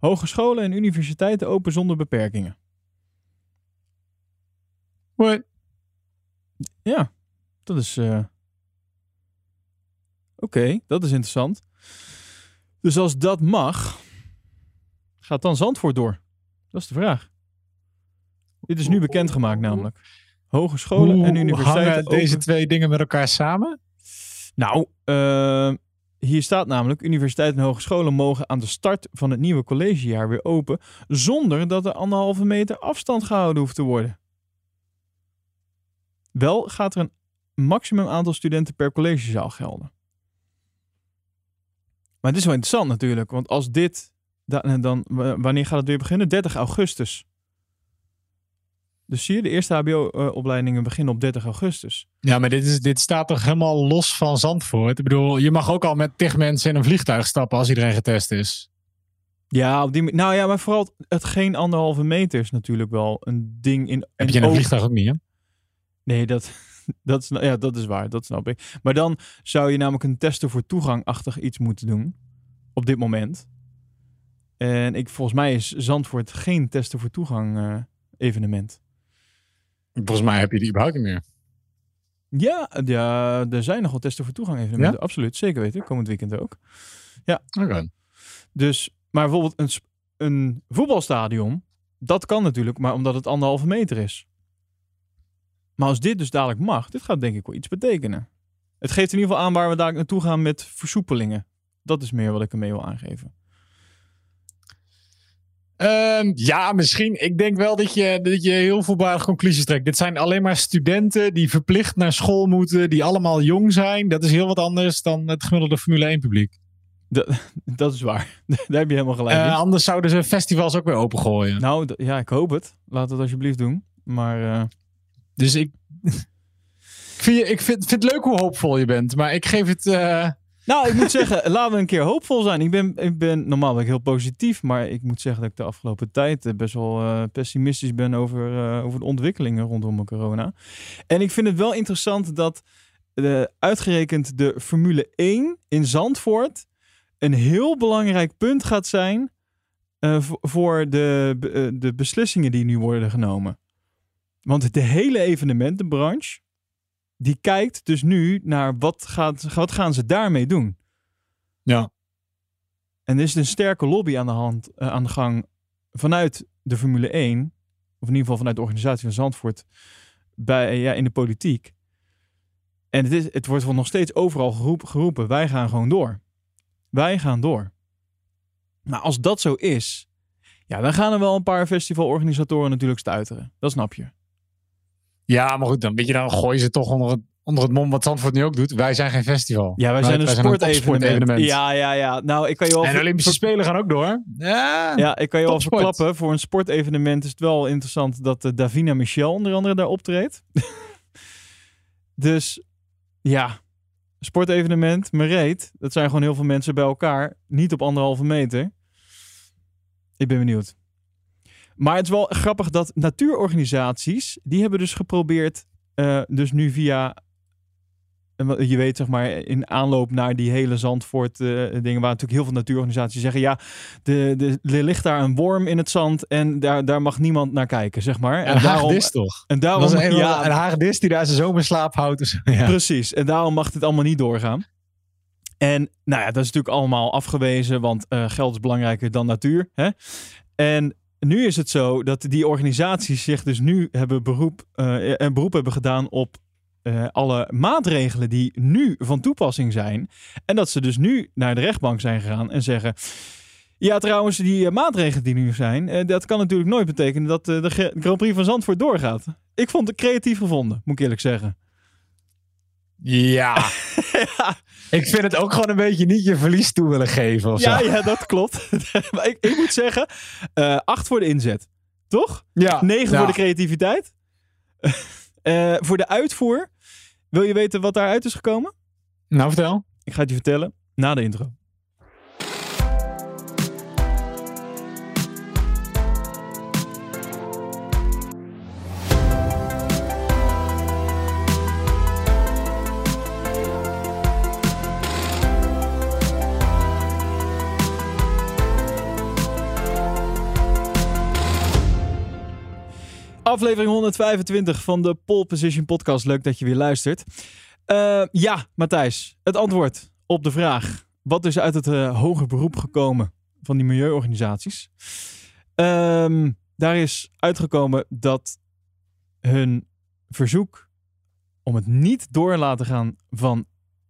Hogescholen en universiteiten open zonder beperkingen. What? Ja, dat is. eh, Oké, dat is interessant. Dus als dat mag, gaat dan Zandvoort door? Dat is de vraag. Dit is nu bekendgemaakt, namelijk. Hogescholen en universiteiten. hangen deze open- twee dingen met elkaar samen? Nou, eh, hier staat namelijk: universiteiten en hogescholen mogen aan de start van het nieuwe collegejaar weer open. zonder dat er anderhalve meter afstand gehouden hoeft te worden. Wel gaat er een maximum aantal studenten per collegezaal gelden. Maar het is wel interessant natuurlijk, want als dit. da- dan, w- wanneer gaat het weer beginnen? 30 augustus. Dus zie je, de eerste HBO-opleidingen beginnen op 30 augustus. Ja, maar dit, is, dit staat toch helemaal los van Zandvoort? Ik bedoel, je mag ook al met tig mensen in een vliegtuig stappen als iedereen getest is. Ja, op die, nou ja, maar vooral het geen anderhalve meter is natuurlijk wel een ding in. Heb je in een vliegtuig ook niet, hè? Nee, dat, dat, is, ja, dat is waar, dat snap ik. Maar dan zou je namelijk een testen voor toegang-achtig iets moeten doen. Op dit moment. En ik, volgens mij is Zandvoort geen testen voor toegang eh, evenement. Volgens mij heb je die überhaupt niet meer. Ja, ja, er zijn nog wel testen voor toegang evenementen. Absoluut, zeker weten. Komend weekend ook. Oké. Dus, maar bijvoorbeeld een, een voetbalstadion, dat kan natuurlijk, maar omdat het anderhalve meter is. Maar als dit dus dadelijk mag, dit gaat denk ik wel iets betekenen. Het geeft in ieder geval aan waar we dadelijk naartoe gaan met versoepelingen. Dat is meer wat ik ermee wil aangeven. Ehm, ja, misschien. Ik denk wel dat je, dat je heel voorbaardige conclusies trekt. Dit zijn alleen maar studenten die verplicht naar school moeten, die allemaal jong zijn. Dat is heel wat anders dan het gemiddelde Formule 1 publiek. Dat is waar. Daar heb je helemaal gelijk in. Eh, anders zouden ze festivals ook weer opengooien. Nou, ja, ik hoop het. Laat het alsjeblieft doen. Maar eh, Dus ik. ik vind, je- ik vind, vind het leuk hoe hoopvol je bent, maar ik geef het. eh, Nou, ik moet zeggen, laten we een keer hoopvol zijn. Ik ben, ik ben normaal ben heel positief, maar ik moet zeggen dat ik de afgelopen tijd eh, best wel eh, pessimistisch ben over, eh, over de ontwikkelingen rondom corona. En ik vind het wel interessant dat uitgerekend de Formule 1 in Zandvoort een heel belangrijk punt gaat zijn voor- de, de beslissingen die nu worden genomen. Want de hele evenementenbranche, die kijkt dus nu naar wat, gaat, wat gaan ze daarmee doen. Ja. En er is een sterke lobby aan de, hand, eh, aan de gang vanuit de Formule 1, of in ieder geval vanuit de organisatie van Zandvoort, bij, ja, in de politiek. En het, is, het wordt nog steeds overal geroep- geroepen, wij gaan gewoon door. Wij gaan door. Maar als dat zo is, ja, dan gaan er wel een paar festivalorganisatoren natuurlijk stuiteren. Dat snap je. Ja, maar goed, dan, weet je, dan gooien ze toch onder het, onder het mom wat Zandvoort nu ook doet. Wij zijn geen festival. Ja, wij zijn een sportevenement. Ja, ja, ja. Nou, ik kan je. En de Olympische Spelen gaan ook door. Ja. Ja, ik kan je wel Topsport. verklappen. Voor een sportevenement is het wel interessant dat eh, Davina Michel onder andere daar optreedt. dus ja, sportevenement, Mereet. Dat zijn gewoon heel veel mensen bij elkaar. Niet op anderhalve meter. Ik ben benieuwd. Maar het is wel grappig dat natuurorganisaties, die hebben dus geprobeerd, eh, dus nu via, eh, je weet zeg maar, in aanloop naar die hele Zandvoort eh, dingen, waar natuurlijk heel veel natuurorganisaties zeggen, ja, de, de, er ligt daar een worm in het zand en daar, daar mag niemand naar kijken, zeg maar. En hagedis toch? en daarom, Dat een, ja, een hagedis die daar zijn zomerslaap houdt. zo. Ja. Precies. En daarom mag dit allemaal niet doorgaan. En nou ja, dat is natuurlijk allemaal afgewezen, want geld is belangrijker dan natuur. Hè? En nu is het zo dat die organisaties zich dus nu hebben beroep, een beroep hebben gedaan op eh, alle maatregelen die nu van toepassing zijn. En dat ze dus nu naar de rechtbank zijn gegaan en zeggen. Ja, trouwens, die eh, maatregelen die nu zijn, dat kan natuurlijk nooit betekenen dat de Grand Prix van Zandvoort doorgaat. Ik vond het creatief gevonden, moet ik eerlijk zeggen. Ja. Ik vind het ook gewoon een beetje niet je verlies toe willen geven of Ja, zo. ja, dat klopt. maar ik, ik moet zeggen, eh acht voor de inzet. Toch? Ja. Negen Ja. voor de creativiteit. Eh, voor de uitvoer. Wil je weten wat daaruit is gekomen? Nou, vertel. Ik ga het je vertellen na de intro. Aflevering 125 van de Pole Position Podcast. Leuk dat je weer luistert. Uh, ja, Matthijs, het antwoord op de vraag. Wat is uit het uh, hoger beroep gekomen van die milieuorganisaties? Um, daar is uitgekomen dat hun verzoek om het niet door laten gaan van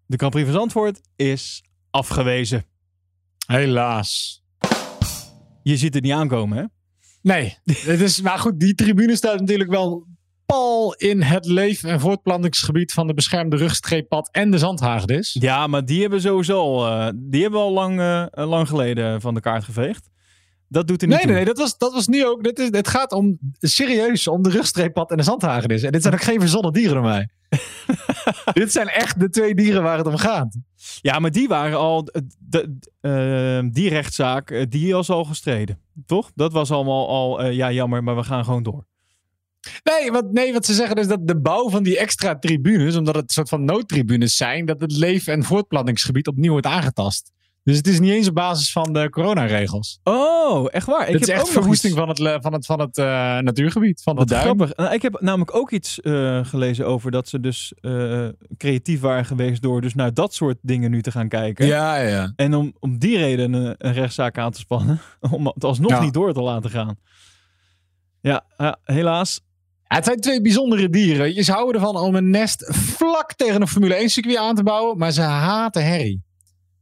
de Grand Prix van Zandvoort is afgewezen. Helaas. Je ziet het niet aankomen, hè? Nee, het is, maar goed, die tribune staat natuurlijk wel pal in het leef- en voortplantingsgebied van de beschermde rugstreeppad en de zandhagedis. Ja, maar die hebben sowieso al, uh, die hebben al lang, uh, lang geleden van de kaart geveegd. Dat doet er niet nee, nee, nee, dat was, dat was nu ook. Dit is, het gaat om serieus om de rugstreeppad en de zandhagedis. En dit zijn ook geen verzonnen dieren mij. dit zijn echt de twee dieren waar het om gaat. Ja, maar die waren al. De, uh, die rechtszaak, die was al gestreden. Toch? Dat was allemaal al. Uh, ja, jammer, maar we gaan gewoon door. Nee wat, nee, wat ze zeggen is dat de bouw van die extra tribunes, omdat het een soort van noodtribunes zijn, dat het leef- en voortplantingsgebied opnieuw wordt aangetast. Dus het is niet eens op basis van de coronaregels. Oh, echt waar? Het is echt verwoesting iets... van het, van het, van het uh, natuurgebied. Van de grappig. Nou, ik heb namelijk ook iets uh, gelezen over dat ze dus uh, creatief waren geweest door dus naar dat soort dingen nu te gaan kijken. Ja, ja. En om, om die reden een, een rechtszaak aan te spannen. Om het alsnog ja. niet door te laten gaan. Ja, helaas. Ja, het zijn twee bijzondere dieren. Je houden ervan om een nest vlak tegen een Formule 1 circuit aan te bouwen. Maar ze haten herrie.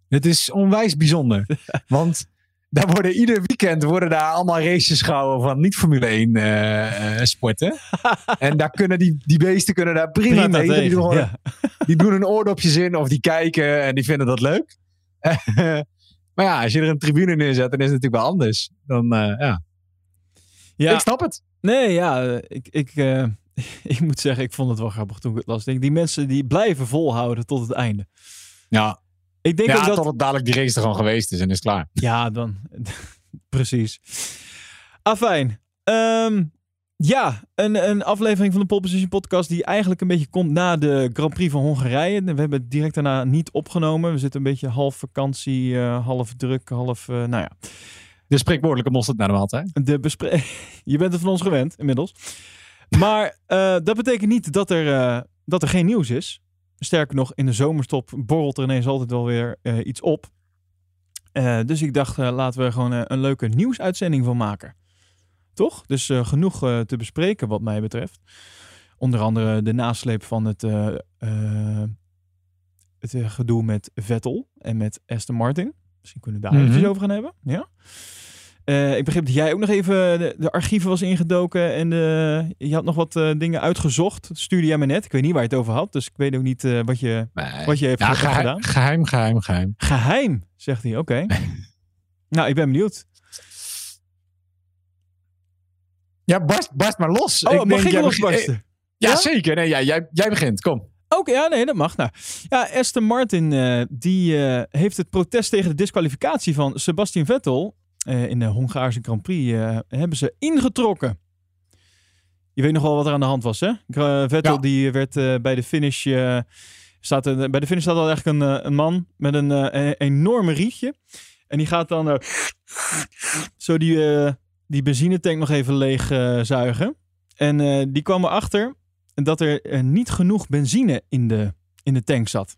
Het is onwijs bijzonder. Want daar worden ieder weekend worden daar allemaal races gehouden van niet Formule 1 uh, uh, sporten. en daar kunnen die, die beesten kunnen daar prima, prima tegen. Die doen, ja. die doen hun oordopjes in of die kijken en die vinden dat leuk. maar ja, als je er een tribune neerzet, dan is het natuurlijk wel anders. Dan, uh, ja. ja. Ik snap het. Nee, ja, ik, ik, ik moet zeggen, ik vond het wel grappig toen ik het las. Die mensen die blijven volhouden tot het einde. Ja, ik denk ja, ook dat... het dadelijk die race er gewoon geweest is en is klaar. Ja, dan. Precies. Afijn. Um, ja, een, een aflevering van de Pole Position podcast die eigenlijk een beetje komt na de Grand Prix van Hongarije. We hebben het direct daarna niet opgenomen. We zitten een beetje half vakantie, uh, half druk, half, uh, nou ja. De spreekwoordelijke mosterd naar de maaltijd. De bespre Je bent het van ons gewend, inmiddels. Maar uh, dat betekent niet dat er, dat er geen nieuws is. Sterker nog, in de zomerstop borrelt er ineens altijd wel weer uh, iets op. Uh, dus ik dacht, uh, laten we gewoon een leuke nieuwsuitzending van maken. Toch? Dus genoeg te bespreken wat mij betreft. Onder andere de nasleep van het, het gedoe met Vettel en met Aston Martin. Misschien kunnen we daar mm -hmm. even over gaan hebben. Ja. Uh, ik begreep dat jij ook nog even de, de archieven was ingedoken en de, je had nog wat uh, dingen uitgezocht. Dat stuurde jij me net. Ik weet niet waar je het over had, dus ik weet ook niet uh, wat, je, nee. wat je heeft, geheim, gedaan. Geheim, geheim, geheim. Geheim, zegt hij. Oké. Okay. nou, ik ben benieuwd. Ja, barst, barst maar los. Oh, ik mag ik losbarsten? Ik, ja, ja, zeker. Nee, ja, jij, jij begint. Kom. Oké, okay, ja, nee, dat mag. Nou, ja, Aston Martin uh, die uh, heeft het protest tegen de disqualificatie van Sebastian Vettel in de Hongaarse Grand Prix uh, hebben ze ingetrokken. Je weet nog wel wat er aan de hand was, hè? Vettel ja. die werd bij de finish... staat bij de finish staat al eigenlijk een, een man met een, een enorme rietje. En die gaat dan zo die, die benzinetank nog even leeg zuigen. En die kwam erachter dat er niet genoeg benzine in de, in de tank zat.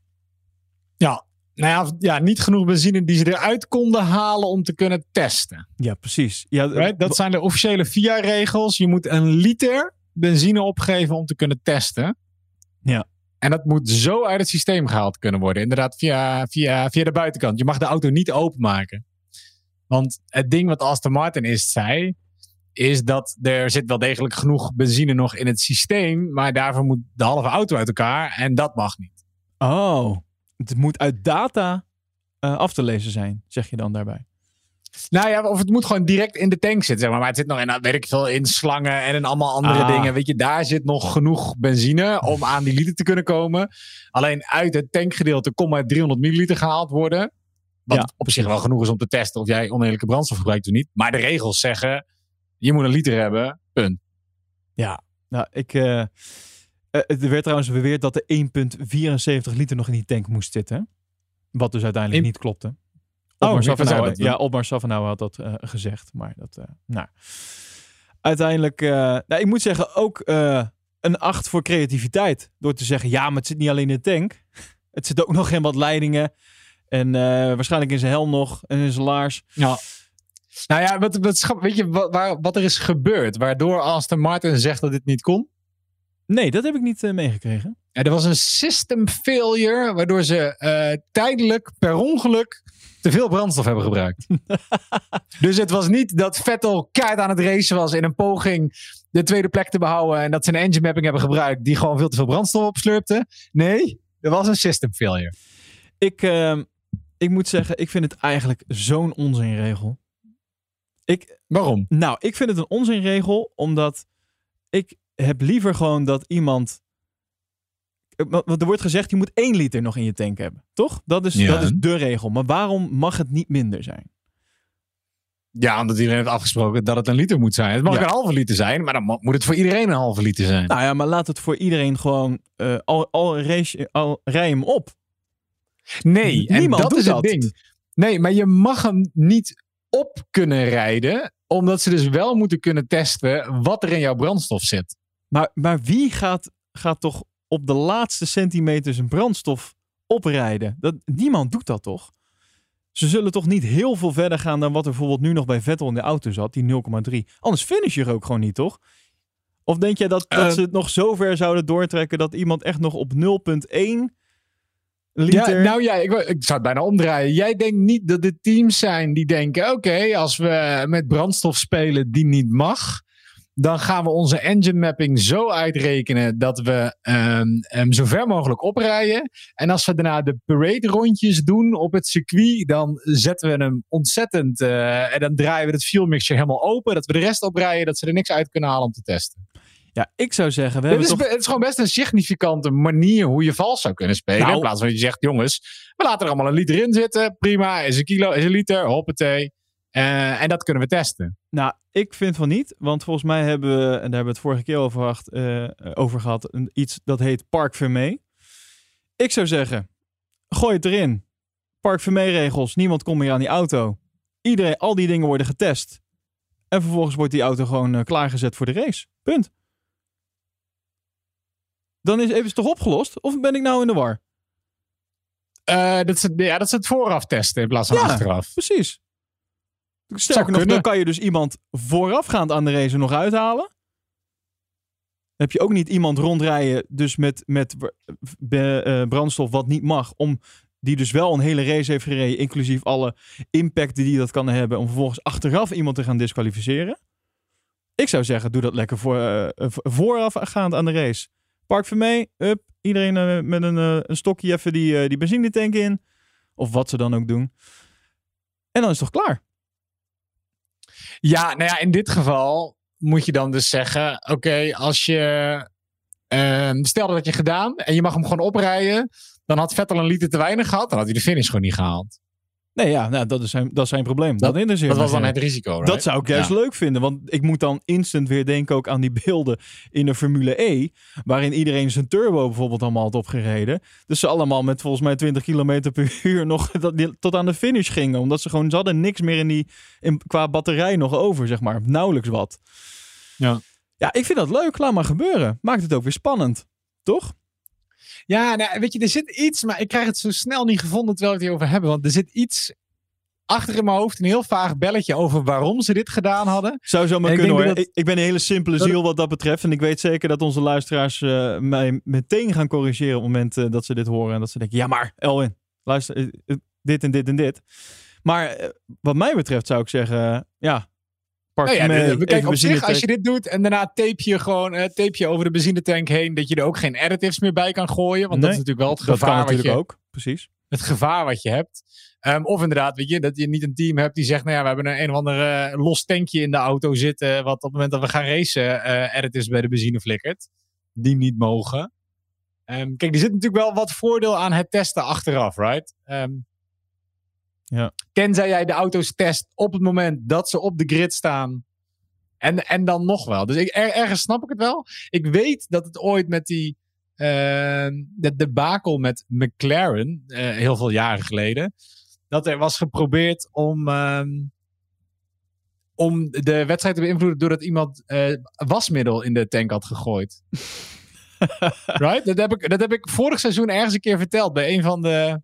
Ja, nou ja, ja, niet genoeg benzine die ze eruit konden halen om te kunnen testen. Ja, precies. Ja, right? Dat zijn de officiële VIA-regels. Je moet een liter benzine opgeven om te kunnen testen. Ja. En dat moet zo uit het systeem gehaald kunnen worden. Inderdaad, via, via, via de buitenkant. Je mag de auto niet openmaken. Want het ding wat Aston Martin is, zei, is dat er zit wel degelijk genoeg benzine nog in het systeem. Maar daarvoor moet de halve auto uit elkaar. En dat mag niet. Oh. Het moet uit data uh, af te lezen zijn, zeg je dan daarbij. Nou ja, of het moet gewoon direct in de tank zitten, zeg maar. Maar het zit nog in, weet ik veel, in slangen en in allemaal andere ah. dingen. Weet je, daar zit nog genoeg benzine om aan die liter te kunnen komen. Alleen uit het tankgedeelte kon maar 300 milliliter gehaald worden. Wat ja. op zich wel genoeg is om te testen of jij oneerlijke brandstof gebruikt of niet. Maar de regels zeggen, je moet een liter hebben, punt. Ja, nou, ik... Uh... Er werd trouwens beweerd dat er 1,74 liter nog in die tank moest zitten. Wat dus uiteindelijk in... niet klopte. Opmar oh, Safenauer, ja, had dat uh, gezegd. Maar dat, uh, nou. uiteindelijk, uh, nou, ik moet zeggen, ook een 8 voor creativiteit. Door te zeggen, ja, maar het zit niet alleen in de tank. Het zit ook nog in wat leidingen. En waarschijnlijk in zijn helm nog en in zijn laars. Ja. Nou ja, wat, wat, weet je wat, waar, wat er is gebeurd? Waardoor Aston Martin zegt dat dit niet kon? Nee, dat heb ik niet uh, meegekregen. Ja, er was een system failure, waardoor ze uh, tijdelijk per ongeluk te veel brandstof hebben gebruikt. dus het was niet dat Vettel keihard aan het racen was in een poging de tweede plek te behouden en dat ze een engine mapping hebben gebruikt die gewoon veel te veel brandstof opslurpte. Nee, er was een system failure. Ik, uh, ik moet zeggen, ik vind het eigenlijk zo'n onzinregel. Ik, Waarom? Nou, ik vind het een onzinregel omdat ik heb liever gewoon dat iemand want er wordt gezegd, je moet één liter nog in je tank hebben. Toch? Dat is, dat is de regel. Maar waarom mag het niet minder zijn? Ja, omdat iedereen heeft afgesproken dat het een liter moet zijn. Het mag een halve liter zijn, maar dan moet het voor iedereen een halve liter zijn. Nou ja, maar laat het voor iedereen gewoon uh, al, al, race, al rij hem op. Nee, en Niemand dat is het ding. Nee, maar je mag hem niet op kunnen rijden, omdat ze dus wel moeten kunnen testen wat er in jouw brandstof zit. Maar, maar wie gaat, gaat toch op de laatste centimeters een brandstof oprijden. Dat, niemand doet dat toch? Ze zullen toch niet heel veel verder gaan dan wat er bijvoorbeeld nu nog bij Vettel in de auto zat, die 0,3. Anders finish je er ook gewoon niet, toch? Of denk jij dat, dat uh, ze het nog zo ver zouden doortrekken dat iemand echt nog op 0,1 liter... Ja, nou ja, ik, ik, zou het bijna omdraaien. Jij denkt niet dat er teams zijn die denken, oké, als we met brandstof spelen die niet mag, dan gaan we onze engine mapping zo uitrekenen dat we um, hem zo ver mogelijk oprijden. En als we daarna de parade rondjes doen op het circuit, dan zetten we hem ontzettend. Uh, en dan draaien we het fuel mixture helemaal open. Dat we de rest oprijden, dat ze er niks uit kunnen halen om te testen. Ja, ik zou zeggen. We het, is, toch... het is gewoon best een significante manier hoe je vals zou kunnen spelen. Nou, in plaats van dat je zegt, jongens, we laten er allemaal een liter in zitten. Prima, is een kilo, is een liter, hoppatee. Uh, en dat kunnen we testen. Nou, ik vind van niet. Want volgens mij hebben we, en daar hebben we het vorige keer over, gehad, uh, over gehad een, iets dat heet Park Vermee. Ik zou zeggen, gooi het erin. Park Vermee regels, niemand komt meer aan die auto. Iedereen, al die dingen worden getest. En vervolgens wordt die auto gewoon uh, klaargezet voor de race. Punt. Dan is even toch opgelost? Of ben ik nou in de war? dat, is, ja, dat is het vooraf testen in plaats van ja, achteraf. Precies. Sterker nog, dan kan je dus iemand voorafgaand aan de race nog uithalen. Dan heb je ook niet iemand rondrijden, dus met, met uh, brandstof wat niet mag, om die dus wel een hele race heeft gereden, inclusief alle impacten die dat kan hebben, om vervolgens achteraf iemand te gaan disqualificeren. Ik zou zeggen, doe dat lekker voor, uh, voorafgaand aan de race. Park voor mee, up, iedereen uh, met een, een stokje even die, die benzinetank in. Of wat ze dan ook doen. En dan is het toch klaar? Ja, nou ja, in dit geval moet je dan dus zeggen: oké, als je. Uh, stel dat je gedaan en je mag hem gewoon oprijden. Dan had Vettel een liter te weinig gehad. Dan had hij de finish gewoon niet gehaald. Nee, ja, nou, dat, is zijn, dat is zijn probleem. Dat, dat, dat was dan het risico. Right? Dat zou ik juist leuk vinden. Want ik moet dan instant weer denken ook aan die beelden in de Formule E. Waarin iedereen zijn turbo bijvoorbeeld allemaal had opgereden. Dus ze allemaal met volgens mij 20 km per uur nog tot aan de finish gingen. Omdat ze gewoon, ze hadden niks meer in die, in, qua batterij nog over, zeg maar. Nauwelijks wat. Ja. Ja, ik vind dat leuk. Laat maar gebeuren. Maakt het ook weer spannend. Toch? Ja, nou, weet je, er zit iets, maar ik krijg het zo snel niet gevonden terwijl ik het over hebben. Want er zit iets achter in mijn hoofd, een heel vaag belletje over waarom ze dit gedaan hadden. Zou zo maar kunnen hoor. Ik, ik, ben een hele simpele ziel wat dat betreft. En ik weet zeker dat onze luisteraars uh, mij meteen gaan corrigeren op het moment uh, dat ze dit horen. En dat ze denken, ja maar Elwin, luister, uh, dit en dit en dit. Maar wat mij betreft zou ik zeggen, ja, nou ja, mee, kijk, op zich, als je dit doet en daarna tape je gewoon uh, tape je over de benzinetank heen, dat je er ook geen additives meer bij kan gooien. Want nee, dat is natuurlijk wel het gevaar. Dat kan natuurlijk je, ook, precies. Het gevaar wat je hebt. Um, of inderdaad, weet je, dat je niet een team hebt die zegt, nou ja, we hebben een, een of ander uh, los tankje in de auto zitten, wat op het moment dat we gaan racen, uh, additives bij de benzine flikkert. Die niet mogen. Um, kijk, er zit natuurlijk wel wat voordeel aan het testen achteraf, right? Um, ja. Tenzij jij de auto's test op het moment dat ze op de grid staan. En, en dan nog wel. Dus ik, ergens snap ik het wel. Ik weet dat het ooit met die. Uh, de debakel met McLaren. Uh, heel veel jaren geleden. Dat er was geprobeerd om. Uh, om de wedstrijd te beïnvloeden doordat iemand eh, wasmiddel in de tank had gegooid. right? Dat heb, ik, dat heb ik vorig seizoen ergens een keer verteld bij een van de,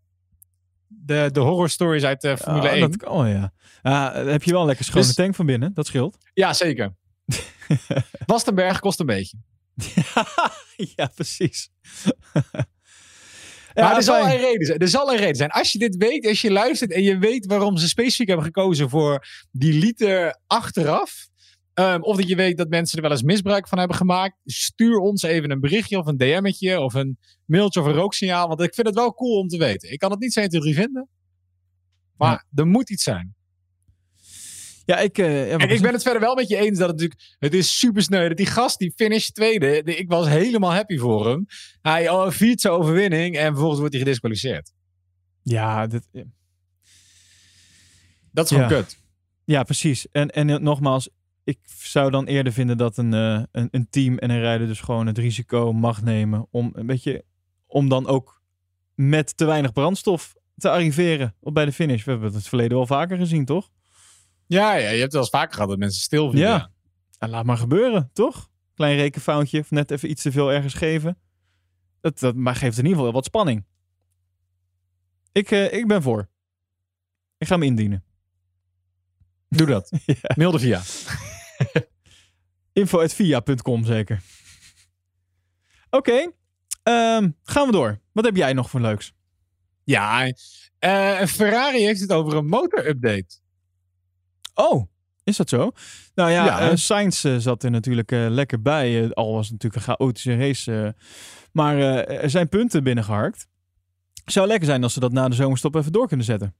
de, de horror stories uit de Formule Ah, 1. dat kan, ja. Ah, heb je wel een lekker schone Dus- tank van binnen. Dat scheelt. Ja, zeker. Wastenberg kost een beetje. ja, precies. maar er zal, een reden zijn. er zal een reden zijn. Als je dit weet, als je luistert en je weet waarom ze specifiek hebben gekozen voor die liter achteraf. Ehm, of dat je weet dat mensen er wel eens misbruik van hebben gemaakt. Stuur ons even een berichtje of een DM'tje of een mailtje of een rooksignaal. Want ik vind het wel cool om te weten. Ik kan het niet 1, 2, 3 vinden. Maar er moet iets zijn. Ja, ik, eh, ja, En ik ben het verder wel met je eens dat het natuurlijk... Het is super sneu dat die gast die finish tweede... de- Ik was helemaal happy voor hem. Hij oh, viert zijn overwinning en vervolgens wordt hij gedisqualificeerd. Ja, dit, Dat is gewoon Ja. kut. ja, precies. En, en eh, nogmaals, ik zou dan eerder vinden dat een, eh, een, een team en een rijder dus gewoon het risico mag nemen om een beetje, om dan ook met te weinig brandstof te arriveren op bij de finish. We hebben het in het verleden wel vaker gezien, toch? Ja, ja, je hebt wel eens vaker gehad dat mensen stil vielen. Ja. En laat maar gebeuren, toch? Klein rekenfoutje, of net even iets te veel ergens geven. Dat, dat maar geeft in ieder geval wat spanning. Ik, eh, ik ben voor. Ik ga hem indienen. Doe dat. Ja. Mail de via. Info.via.com zeker. Oké, ehm, gaan we door. Wat heb jij nog voor leuks? Ja, eh, Ferrari heeft het over een motor-update. Oh, is dat zo? Nou ja, Ja. eh, Sainz eh, zat er natuurlijk lekker bij. al was het natuurlijk een chaotische race. maar er zijn punten binnengeharkt. Zou lekker zijn als ze dat na de zomerstop even door kunnen zetten.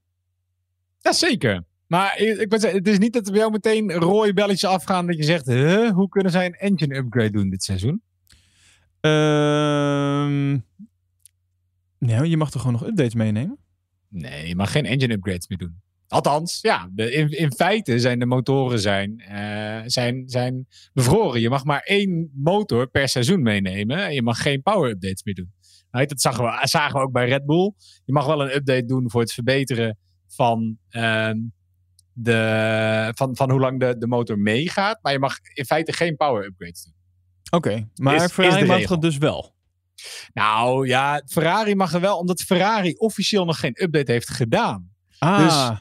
Jazeker. Maar ik, zeggen, het is niet dat er bij jou meteen rode belletjes afgaan dat je zegt, huh, hoe kunnen zij een engine upgrade doen dit seizoen? Ehm nee, je mag toch gewoon nog updates meenemen? Nee, je mag geen engine upgrades meer doen. Althans, ja, in, in feite zijn de motoren zijn, eh, zijn, zijn bevroren. Je mag maar één motor per seizoen meenemen. En je mag geen power updates meer doen. Nou, dat zagen we, zagen we ook bij Red Bull. Je mag wel een update doen voor het verbeteren van, ehm, de, van, van hoe lang de, de motor meegaat. Maar je mag in feite geen power upgrades doen. Oké, maar Is- Ferrari mag regel. het dus wel. Nou ja, Ferrari mag er wel, omdat Ferrari officieel nog geen update heeft gedaan. Ah,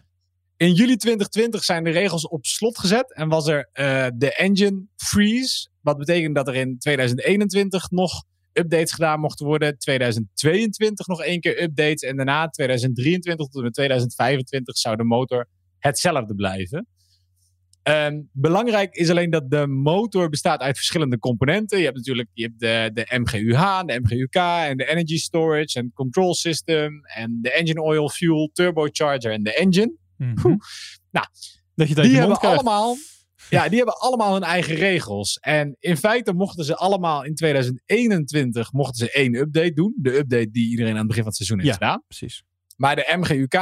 In juli 2020 zijn de regels op slot gezet en was er eh, de engine freeze. Wat betekent dat er in 2021 nog updates gedaan mochten worden. 2022 nog één keer updates. En daarna 2023 tot en met 2025 zou de motor hetzelfde blijven. Ehm, belangrijk is alleen dat de motor bestaat uit verschillende componenten. Je hebt natuurlijk je hebt de, de MGUH, de MGUK en de Energy Storage en Control System en de Engine Oil, Fuel, Turbocharger en de Engine. mhm. Nou, dat je uit Die je hebben krijgt. allemaal, ja, die hebben allemaal hun eigen regels. En in feite mochten ze allemaal in 2021 mochten ze één update doen. De update die iedereen aan het begin van het seizoen heeft Ja. gedaan. Precies. Maar de MGUK,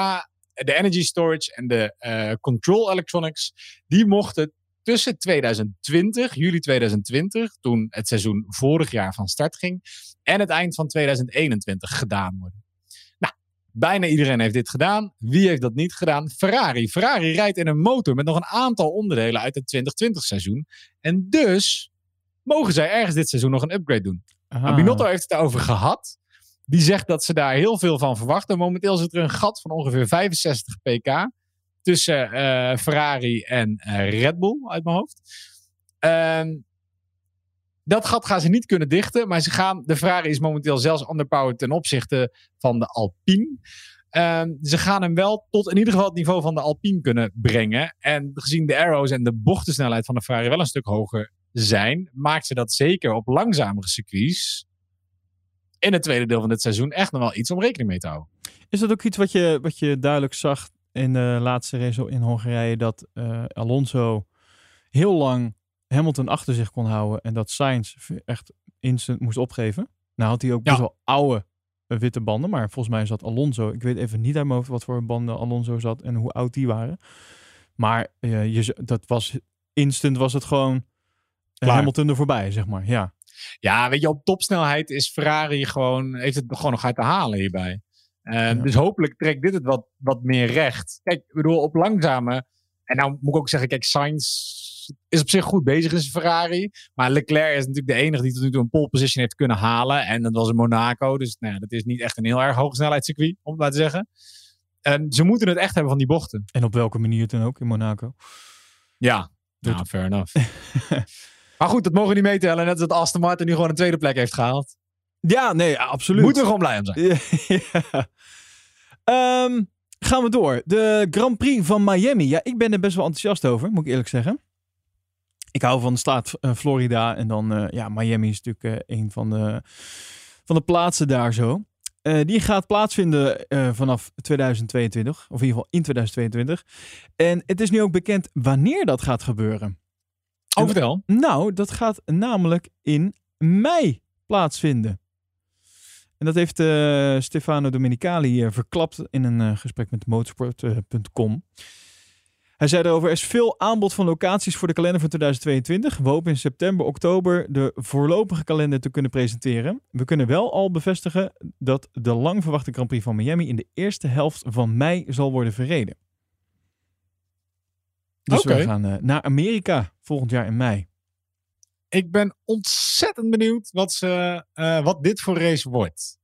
de Energy Storage en de eh, Control Electronics, die mochten tussen 2020, juli 2020, toen het seizoen vorig jaar van start ging, en het eind van 2021 gedaan worden. Nou, bijna iedereen heeft dit gedaan. Wie heeft dat niet gedaan? Ferrari. Ferrari rijdt in een motor met nog een aantal onderdelen uit het 2020 seizoen. En dus mogen zij ergens dit seizoen nog een upgrade doen. Aha. Maar Binotto heeft het daarover gehad. Die zegt dat ze daar heel veel van verwachten. Momenteel zit er een gat van ongeveer 65 pk tussen eh, Ferrari en eh, Red Bull uit mijn hoofd. Ehm, dat gat gaan ze niet kunnen dichten, maar ze gaan. De Ferrari is momenteel zelfs underpowered ten opzichte van de Alpine. Ehm, ze gaan hem wel tot in ieder geval het niveau van de Alpine kunnen brengen. En gezien de arrows en de bochtensnelheid van de Ferrari wel een stuk hoger zijn, maakt ze dat zeker op langzamere circuits in het tweede deel van dit seizoen echt nog wel iets om rekening mee te houden. Is dat ook iets wat je, wat je duidelijk zag in de laatste race in Hongarije? Dat eh, Alonso heel lang Hamilton achter zich kon houden. En dat Sainz echt instant moest opgeven. Nou had hij ook best Ja. wel oude eh, witte banden. Maar volgens mij zat Alonso... Ik weet even niet uit mijn hoofd wat voor banden Alonso zat. En hoe oud die waren. Maar eh, je, dat was instant was het gewoon... Klaar. Hamilton er voorbij, zeg maar. Ja. Ja, weet je, op topsnelheid is Ferrari gewoon, heeft het gewoon nog uit te halen hierbij. Eh, Ja. Dus hopelijk trekt dit het wat, wat meer recht. Kijk, ik bedoel, op langzame En nou moet ik ook zeggen, kijk, Sainz is op zich goed bezig in zijn Ferrari. Maar Leclerc is natuurlijk de enige die tot nu toe een pole position heeft kunnen halen. En dat was in Monaco. Dus nou ja, dat is niet echt een heel erg hoge snelheidscircuit, om het maar te zeggen. En ze moeten het echt hebben van die bochten. En op welke manier dan ook in Monaco. Ja, nou, fair enough. maar goed, dat mogen we niet meetellen. Net als dat Aston Martin nu gewoon een tweede plek heeft gehaald. Ja, nee, absoluut. Moeten we gewoon blij om zijn. ja. Ehm, gaan we door. De Grand Prix van Miami. Ja, ik ben er best wel enthousiast over, moet ik eerlijk zeggen. Ik hou van de staat uh, Florida. En dan, uh, ja, Miami is natuurlijk uh, een van de, van de plaatsen daar zo. die gaat plaatsvinden vanaf 2022. Of in ieder geval in 2022. En het is nu ook bekend wanneer dat gaat gebeuren. Oh, vertel. Nou, dat gaat namelijk in mei plaatsvinden. En dat heeft uh, Stefano Domenicali uh, verklapt in een uh, gesprek met motorsport.com. Hij zei erover, er is veel aanbod van locaties voor de kalender van 2022. We hopen in september, oktober de voorlopige kalender te kunnen presenteren. We kunnen wel al bevestigen dat de lang verwachte Grand Prix van Miami in de eerste helft van mei zal worden verreden. Dus okay. we gaan naar Amerika volgend jaar in mei. Ik ben ontzettend benieuwd wat, ze, uh, wat dit voor race wordt.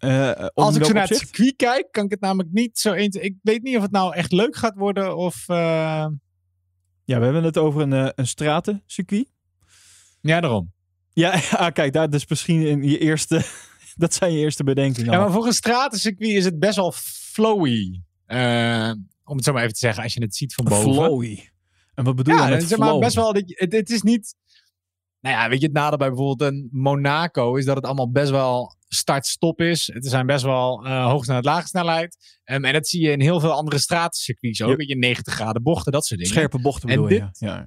Uh, Als ik zo naar het circuit kijk, kan ik het namelijk niet zo eens. Ik weet niet of het nou echt leuk gaat worden of. Uh... Ja, we hebben het over een, een stratencircuit. Ja, daarom. Ja, ja, kijk, dat is misschien in je eerste. dat zijn je eerste bedenkingen. Ja, maar voor een stratencircuit is het best wel flowy. Om het zo maar even te zeggen, als je het ziet van boven. Flowy. En wat bedoel je met zeg maar best wel. Het, het is niet nou ja, weet je, het nadeel bij bijvoorbeeld een Monaco is dat het allemaal best wel start-stop is. Het zijn best wel uh, hoog snelheid, lage snelheid. Um, en dat zie je in heel veel andere stratencircuits ook. Yep. Weet je, 90 graden bochten, dat soort dingen. Scherpe bochten bedoel je, ja.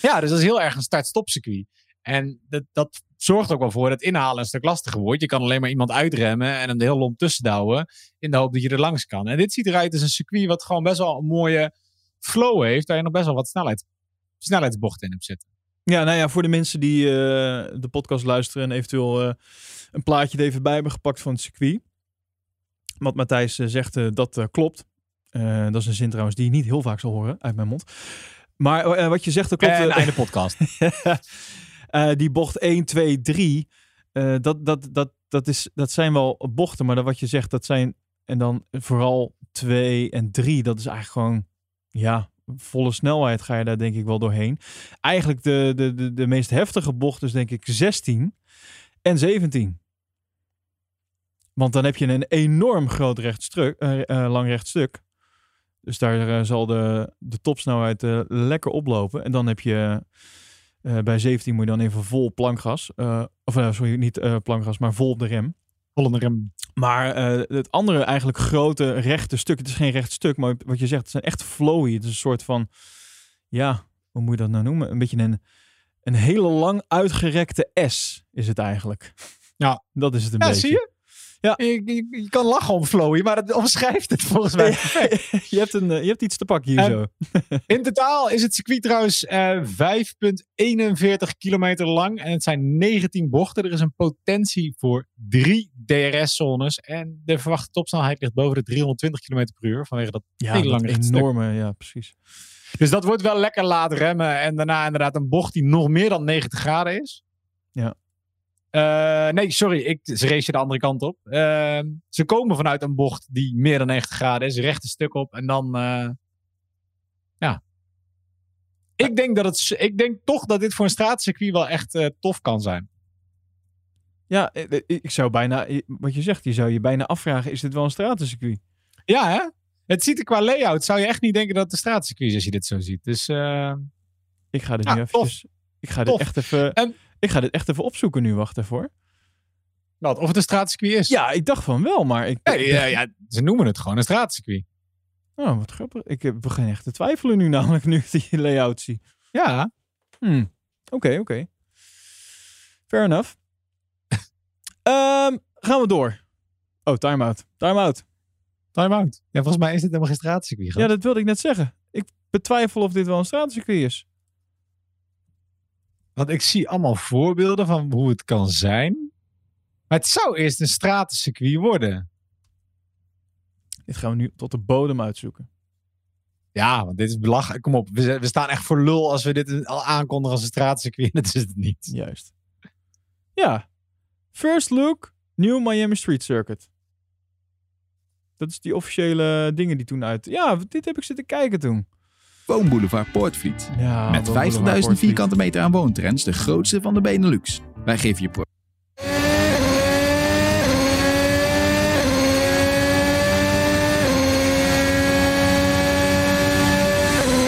ja. dus dat is heel erg een start-stop circuit. En dat, dat zorgt ook wel voor dat inhalen een stuk lastiger wordt. Je kan alleen maar iemand uitremmen en hem de heel lomp tussen In de hoop dat je er langs kan. En dit ziet eruit als een circuit wat gewoon best wel een mooie flow heeft. Waar je nog best wel wat snelheid, snelheidsbochten in hebt zitten. Ja, nou ja, voor de mensen die uh, de podcast luisteren en eventueel uh, een plaatje er even bij hebben gepakt van het circuit. Wat Matthijs uh, zegt, dat klopt. dat is een zin trouwens die je niet heel vaak zal horen uit mijn mond. Maar wat je zegt, dat klopt. En einde podcast. die bocht 1, 2, 3, dat, dat, dat, dat, is, dat zijn wel bochten, maar dat wat je zegt, dat zijn, en dan vooral 2 en 3, dat is eigenlijk gewoon, ja, volle snelheid ga je daar denk ik wel doorheen. Eigenlijk de, de, de, de meest heftige bocht is denk ik 16 en 17. Want dan heb je een enorm groot rechtstuk, uh, uh, lang rechtstuk. Dus daar zal de, de topsnelheid lekker oplopen. En dan heb je bij 17 moet je dan even vol plankgas. of sorry, niet plankgas, maar vol op de rem. Vol op de rem. Maar het andere eigenlijk grote rechte stuk, het is geen recht stuk, maar wat je zegt, het zijn echt flowy. Het is een soort van, ja, hoe moet je dat nou noemen? Een beetje een, een hele lang uitgerekte S is het eigenlijk. Ja. Dat is het een ja, beetje. zie je? Ja. Je, je, je, kan lachen om flowy, maar het omschrijft het volgens mij. je, hebt een, je hebt iets te pakken hier zo. in totaal is het circuit trouwens uh, 5,41 kilometer lang. En het zijn 19 bochten. Er is een potentie voor drie DRS-zones. En de verwachte topsnelheid ligt boven de 320 km per uur. Vanwege dat ja, hele lange enorme, stuk. ja, precies. Dus dat wordt wel lekker laat remmen. En daarna inderdaad een bocht die nog meer dan 90 graden is. Ja. Uh, nee, sorry, ik, ze race de andere kant op. Uh, ze komen vanuit een bocht die meer dan 90 graden is, recht een stuk op en dan. Uh, ja. Ik denk, dat het, ik denk toch dat dit voor een straatcircuit wel echt tof kan zijn. Ja, ik zou bijna, wat je zegt, je zou je bijna afvragen: is dit wel een stratencircuit? Ja, hè? Het ziet er qua layout, zou je echt niet denken dat het een straatcircuit is als je dit zo ziet. Dus. ik ga dit ja, nu even. Ik ga dit echt even. En, ik ga dit echt even opzoeken nu, wacht even Wat, of het een straatcircuit is? Ja, ik dacht van wel, maar ik... Nee, ja, ja, ze noemen het gewoon een straatcircuit. Oh, wat grappig. Ik begin echt te twijfelen nu namelijk, nu ik die layout zie. Ja. Oké, hmm. oké. Okay, okay. Fair enough. um, gaan we door. Oh, time-out. Time-out. Time-out. Ja, volgens mij is dit helemaal geen straatcircuit. Ja, dat wilde ik net zeggen. Ik betwijfel of dit wel een straatcircuit is. Want ik zie allemaal voorbeelden van hoe het kan zijn. Maar het zou eerst een stratencircuit worden. Dit gaan we nu tot de bodem uitzoeken. Ja, want dit is belachelijk. Kom op, we, we staan echt voor lul als we dit al aankondigen als een straatcircuit. Dat is het niet. Juist. Ja. First look, New Miami Street Circuit. Dat is die officiële dingen die toen uit... Ja, dit heb ik zitten kijken toen. Woonboulevard Poortvliet. Ja, Met Woonboulevard 50.000 vierkante meter aan woontrends, de grootste van de Benelux. Wij geven je pro-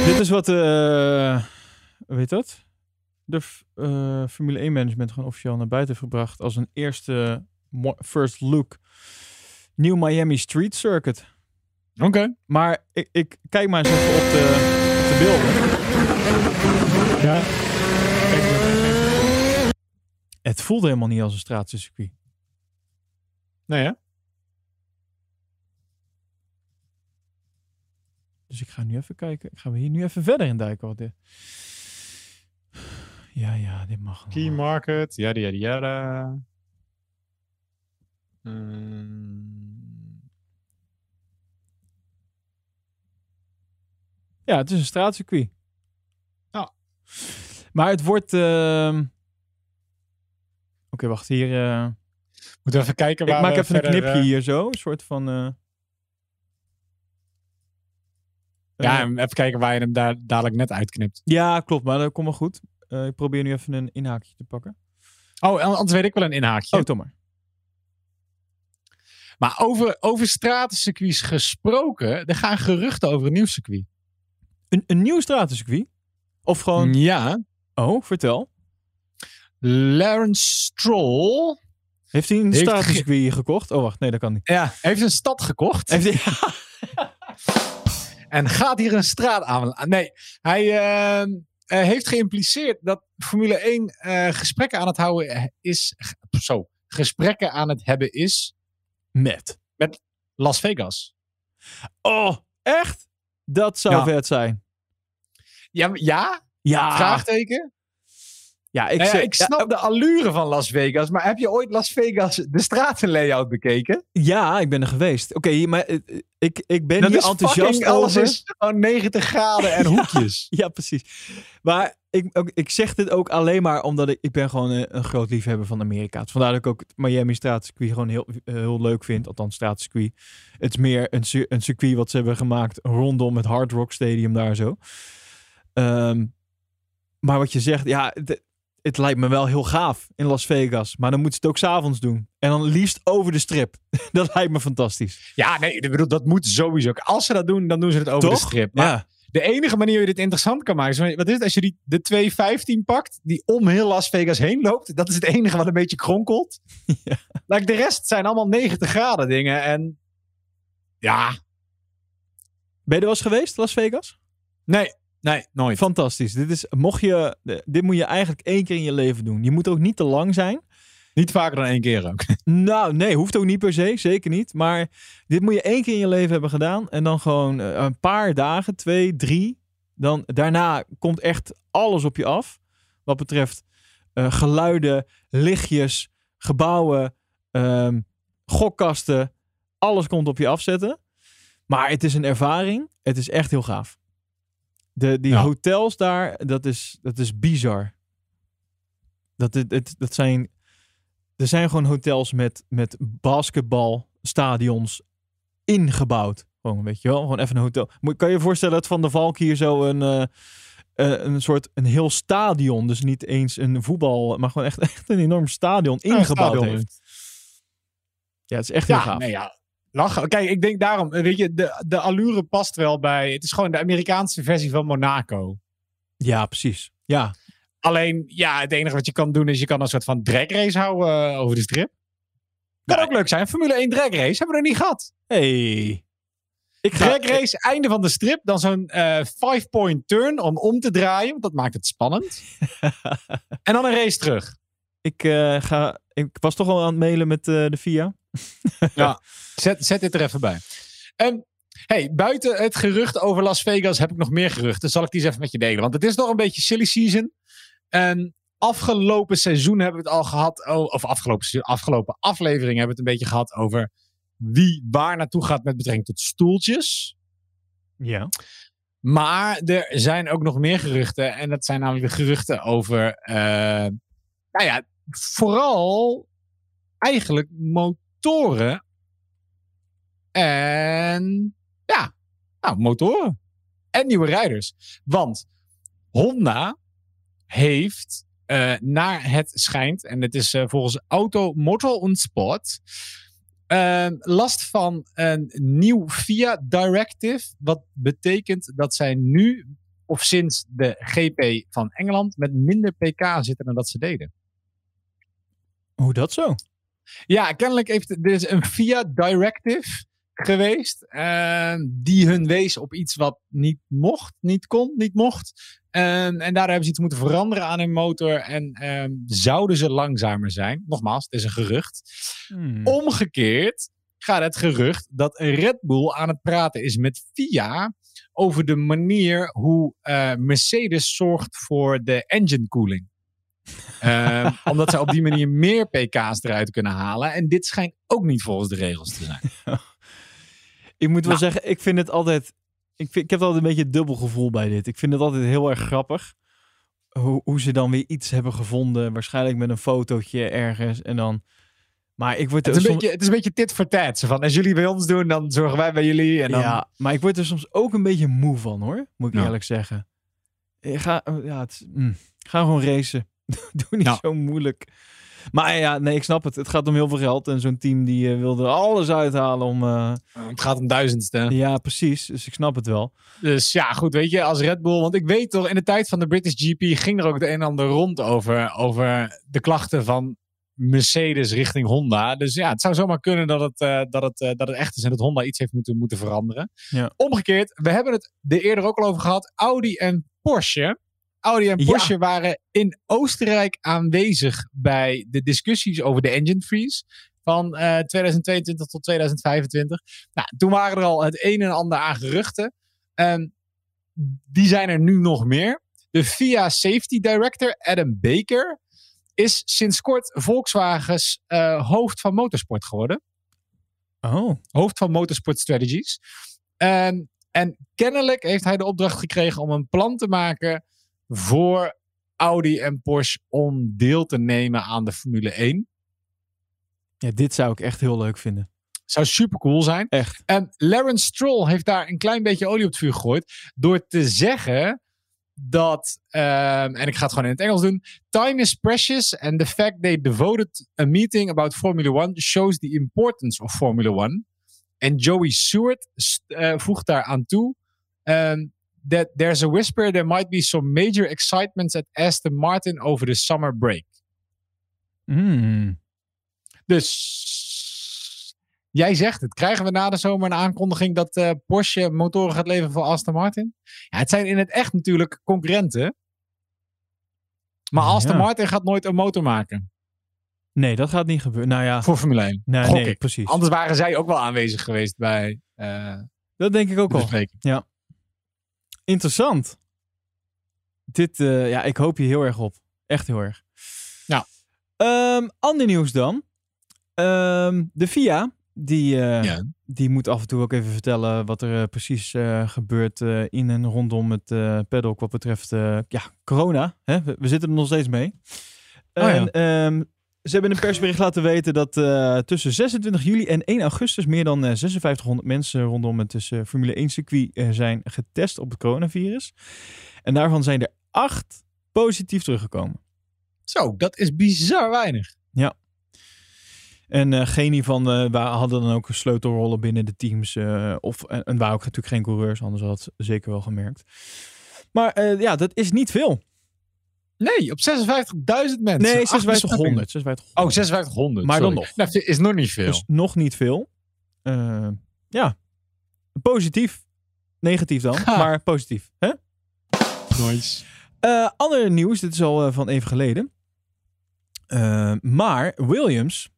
Dit is wat, eh weet dat? De eh, Formule 1 management gewoon officieel naar buiten heeft gebracht als een eerste first look New Miami Street Circuit. Oké. Maar ik, ik kijk maar eens even op de beelden. Ja. Het voelde helemaal niet als een straatcircuit. Nee, hè? Dus ik ga nu even kijken. Gaan we hier nu even verder in duiken? Wat dit... Ja, ja, dit mag. Key allemaal. market, yada yada. Mm. Ja, het is een straatcircuit. Ja. Maar het wordt... ehm, Oké, wacht. Hier... eh, Moeten we even kijken Ik waar maak we even een knipje eh, hier zo. Een soort van... eh, Ja, en even kijken waar je hem daar dadelijk net uitknipt. ja, klopt. Maar dat komt wel goed. Ik probeer nu even een inhaakje te pakken. Oh, anders weet ik wel een inhaakje. Oh, Tommer. Maar over, over stratencircuits gesproken, er gaan geruchten over een nieuw circuit. Een, een nieuw stratencircuit? Of gewoon... Ja. Oh, vertel. Lawrence Stroll Heeft hij een Heeft stratencircuit gekocht? Oh, wacht. Nee, dat kan niet. ja, heeft een stad gekocht. Heeft hij... En gaat hier een straat aan. Nee, hij eh, eh, heeft geïmpliceerd dat Formule 1 eh, gesprekken aan het houden is. Zo, gesprekken aan het hebben is Met. Las Vegas. Oh, echt? Dat zou Ja. vet zijn. Ja, ja? Ja. Vraagteken? Ja, ik, Nou ja, ik snap de allure van Las Vegas, maar heb je ooit Las Vegas de stratenlayout bekeken? Ja, ik ben er geweest. Oké, maar eh, ik, ik ben Dat hier is enthousiast fucking, alles over. is gewoon 90 graden en hoekjes. Ja, precies. Maar ik, ook, ik zeg dit ook alleen maar omdat ik, ik ben gewoon een, een groot liefhebber van Amerika. Dus vandaar dat ik ook het Miami straatcircuit gewoon heel, eh, heel leuk vind. Althans, straatcircuit. Het is meer een, een circuit wat ze hebben gemaakt rondom het Hard Rock Stadium daar zo. Ehm, maar wat je zegt, ja, het lijkt me wel heel gaaf in Las Vegas. Maar dan moeten ze het ook s'avonds doen. En dan liefst over de strip. dat lijkt me fantastisch. ja, nee, bedoel, dat moet sowieso. Als ze dat doen, dan doen ze het over Toch? de strip. Maar Ja. de enige manier hoe je dit interessant kan maken, is, wat is het, als je die, de 215 pakt, die om heel Las Vegas heen loopt, dat is het enige wat een beetje kronkelt. Ja. Like, de rest zijn allemaal 90 graden dingen en ja, Ben je er wel eens geweest, Las Vegas? nee, nee, nooit. Fantastisch. Dit, is, mocht je, dit moet je eigenlijk één keer in je leven doen. Je moet ook niet te lang zijn. Niet vaker dan één keer ook. Nou, nee, hoeft ook niet per se. Zeker niet. Maar dit moet je één keer in je leven hebben gedaan. En dan gewoon eh, een paar dagen, twee, drie. Dan daarna komt echt alles op je af. Wat betreft eh, geluiden, lichtjes, gebouwen, ehm, gokkasten. Alles komt op je afzetten. Maar het is een ervaring. Het is echt heel gaaf. De, die Ja. hotels daar, dat is, dat is bizar. Dat, het, het, dat zijn, er zijn gewoon hotels met, met basketbalstadions ingebouwd. Gewoon, weet je wel? Gewoon even een hotel. Moet, kan je je voorstellen dat Van de Valk hier zo een, eh, eh, een soort, een heel stadion, dus niet eens een voetbal, maar gewoon echt, echt een enorm stadion ingebouwd stadion. heeft. Ja, het is echt heel Ja, gaaf. nee, ja. Lachen. Kijk, ik denk daarom, weet je, de, de allure past wel bij. Het is gewoon de Amerikaanse versie van Monaco. Ja, precies. Ja, Alleen, ja, het enige wat je kan doen is je kan een soort van drag race houden eh, over de strip. Kan Ja. ook leuk zijn. Formule 1 drag race hebben we nog niet gehad. hey. Ik ga, Drag race, einde van de strip. Dan zo'n eh, five-point turn om om te draaien. Want dat maakt het spannend. en dan een race terug. ik, eh, ga, ik was toch al aan het mailen met de FIA. Zet, zet dit er even bij. Ehm, hey, buiten het gerucht over Las Vegas heb ik nog meer geruchten. Zal ik die eens even met je delen? Want het is nog een beetje silly season. En afgelopen seizoen hebben we het al gehad. Of afgelopen, afgelopen aflevering hebben we het een beetje gehad over wie waar naartoe gaat met betrekking tot stoeltjes. Ja. Maar er zijn ook nog meer geruchten. En dat zijn namelijk de geruchten over. eh, nou ja, vooral eigenlijk motoren. En. Ja, nou, motoren. En nieuwe rijders. Want Honda heeft. eh, naar het schijnt, en het is eh, volgens Auto Motor und Sport, eh, last van een nieuw FIA Directive. Wat betekent dat zij nu, of sinds de GP van Engeland, met minder pk zitten dan dat ze deden. Hoe dat zo? Ja, kennelijk heeft er is een FIA Directive geweest. eh, die hun wees op iets wat niet mocht, niet kon, niet mocht. Eh, en daardoor hebben ze iets moeten veranderen aan hun motor. En eh, zouden ze langzamer zijn. Nogmaals, het is een gerucht. Hmm. Omgekeerd gaat het gerucht dat Red Bull aan het praten is met FIA over de manier hoe Mercedes zorgt voor de engine cooling. Ehm, omdat zij op die manier meer pk's eruit kunnen halen. En dit schijnt ook niet volgens de regels te zijn. Ik moet wel Nou. zeggen, ik vind het altijd. Ik, vind, ik heb altijd een beetje een dubbel gevoel bij dit. Ik vind het altijd heel erg grappig. Hoe, hoe ze dan weer iets hebben gevonden. Waarschijnlijk met een fotootje ergens. En dan. Maar ik word Het er is, een soms- beetje, het is een beetje tit voor. Zo van, als jullie bij ons doen, dan zorgen wij bij jullie. En dan, Ja, maar ik word er soms ook een beetje moe van hoor. Moet ik Ja. eerlijk zeggen. Ik ga, ja, het, mm, ga gewoon racen. Doe niet Ja. zo moeilijk. Maar ja, nee, ik snap het. Het gaat om heel veel geld. En zo'n team die eh, wil er alles uithalen om. eh, Het gaat om duizendste. ja, precies. Dus ik snap het wel. Dus ja, goed, weet je, als Red Bull. Want ik weet toch, in de tijd van de British GP ging er ook het een en ander rond over, over de klachten van Mercedes richting Honda. Dus ja, het zou zomaar kunnen dat het, eh, dat het, dat het echt is en dat Honda iets heeft moeten, moeten veranderen. Ja. Omgekeerd, we hebben het er eerder ook al over gehad. Audi en Porsche. Audi en Ja. Porsche waren in Oostenrijk aanwezig bij de discussies over de engine freeze van eh, 2022 tot 2025. Nou, toen waren er al het een en ander aan geruchten. En die zijn er nu nog meer. De FIA Safety Director Adam Baker is sinds kort Volkswagens eh, hoofd van motorsport geworden. Oh. Hoofd van Motorsport Strategies. En, en kennelijk heeft hij de opdracht gekregen om een plan te maken voor Audi en Porsche om deel te nemen aan de Formule 1. Ja, dit zou ik echt heel leuk vinden. Zou super cool zijn. Echt. En Lawrence Stroll heeft daar een klein beetje olie op het vuur gegooid. Door te zeggen dat, ehm, en ik ga het gewoon in het Engels doen. Time is precious and the fact they devoted a meeting about Formula One shows the importance of Formula One. En Joey Stewart st- eh, voegt daar aan toe. ehm, that there's a whisper there might be some major excitements at Aston Martin over the summer break. Mm. Dus jij zegt het. Krijgen we na de zomer een aankondiging dat eh, Porsche motoren gaat leveren voor Aston Martin? Ja, het zijn in het echt natuurlijk concurrenten. Maar Aston Ja. Martin gaat nooit een motor maken Nee, dat gaat niet gebeuren. Nou ja, voor Formule 1. nee, Gok nee ik. precies. Anders waren zij ook wel aanwezig geweest bij eh Dat denk ik ook de al. bespreking. Interessant. Dit, eh, ja, ik hoop hier heel erg op. Echt heel erg. Ehm, ander nieuws dan. Ehm, de FIA, die, eh, Ja. die moet af en toe ook even vertellen wat er eh, precies gebeurt in en rondom het paddock wat betreft ja, corona. Hè? We, we zitten er nog steeds mee. Oh ja. En, ehm, ze hebben in een persbericht laten weten dat eh, tussen 26 juli en 1 augustus meer dan eh, 5600 mensen rondom het eh, Formule 1 circuit eh, zijn getest op het coronavirus. En daarvan zijn er acht positief teruggekomen. Zo, dat is bizar weinig. En eh, geen eh, wa- hadden dan ook sleutelrollen binnen de teams. of, en, en waren ook natuurlijk geen coureurs, anders had het zeker wel gemerkt. Maar ja, dat is niet veel. Nee, op 56.000 mensen. Nee, Acht 5600. 5600. besmettingen. Oh, 5600. Maar dan nog. Nou, is nog niet veel. Dus nog niet veel. Eh, ja, positief. Negatief dan, Ha. maar positief. Hè? nice. Eh, ander nieuws, dit is al eh, van even geleden. Maar Williams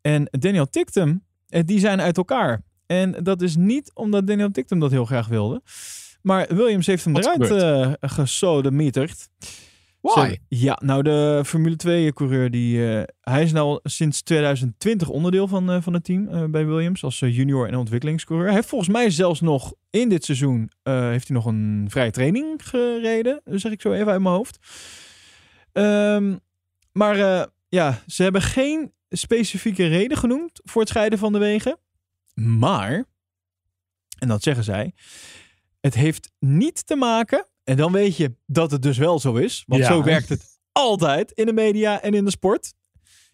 en Daniel Tictum, die zijn uit elkaar. En dat is niet omdat Daniel Tictum dat heel graag wilde. Maar Williams heeft hem Wat eruit eh gesodemieterd. Ja, nou de Formule 2 coureur, die, eh, hij is nou sinds 2020 onderdeel van, eh, van het team eh, bij Williams als junior en ontwikkelingscoureur. Hij heeft volgens mij zelfs nog in dit seizoen heeft hij nog een vrije training gereden, zeg ik zo even uit mijn hoofd. Ehm, maar ja, ze hebben geen specifieke reden genoemd voor het scheiden van de wegen. Maar, en dat zeggen zij, het heeft niet te maken, en dan weet je dat het dus wel zo is, want Ja. zo werkt het altijd in de media en in de sport.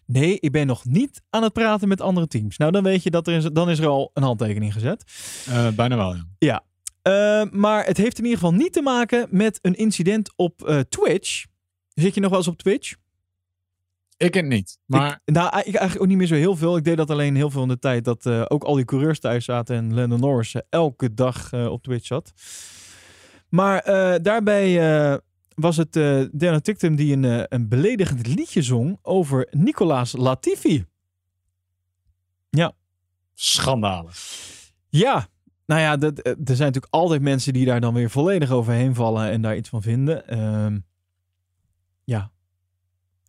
Nee, ik ben nog niet aan het praten met andere teams. Nou, dan weet je dat er is, dan is er al een handtekening gezet. Eh, bijna wel, ja. Eh, maar het heeft in ieder geval niet te maken met een incident op eh, Twitch. Zit je nog wel eens op Twitch? Ik het niet. Maar Ik, nou, ik eigenlijk ook niet meer zo heel veel. Ik deed dat alleen heel veel in de tijd dat ook al die coureurs thuis zaten en Lando Norris elke dag op Twitch zat. Maar eh, daarbij eh, was het eh Daniel Tictum die een, een beledigend liedje zong over Nicolaas Latifi. schandalig. Ja, nou ja, dat, eh, er zijn natuurlijk altijd mensen die daar dan weer volledig overheen vallen en daar iets van vinden. Ehm, ja,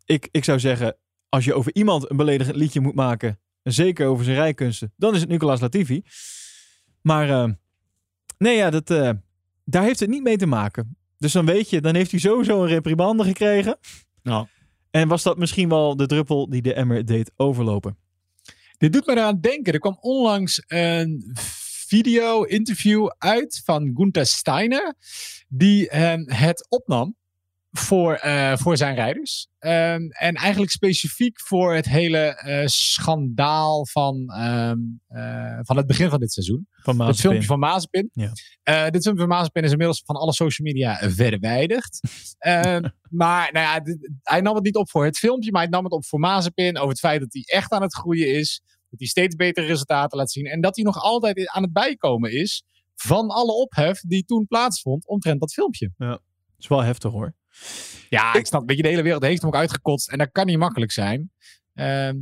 ik, ik zou zeggen, als je over iemand een beledigend liedje moet maken, en zeker over zijn rijkunsten, dan is het Nicolaas Latifi. Maar ehm, nee, ja, dat, daar heeft het niet mee te maken. Dus dan weet je, dan heeft hij sowieso een reprimande gekregen. Nou. En was dat misschien wel de druppel die de emmer deed overlopen? Dit doet me eraan denken. Er kwam onlangs een video-interview uit van Gunther Steiner. Die ehm, het opnam voor, eh, voor zijn rijders. Ehm, en eigenlijk specifiek voor het hele eh, schandaal van, ehm, eh, van het begin van dit seizoen. Van Het filmpje van Mazepin. Ja. Dit filmpje van Mazepin is inmiddels van alle social media verwijderd. Ehm, maar nou ja, dit- hij nam het niet op voor het filmpje, maar hij nam het op voor Mazepin. Over het feit dat hij echt aan het groeien is. Dat hij steeds betere resultaten laat zien. En dat hij nog altijd aan het bijkomen is van alle ophef die toen plaatsvond omtrent dat filmpje. Dat is wel heftig hoor. Ja, ik snap, weet je, de hele wereld heeft hem ook uitgekotst. En dat kan niet makkelijk zijn. Ehm,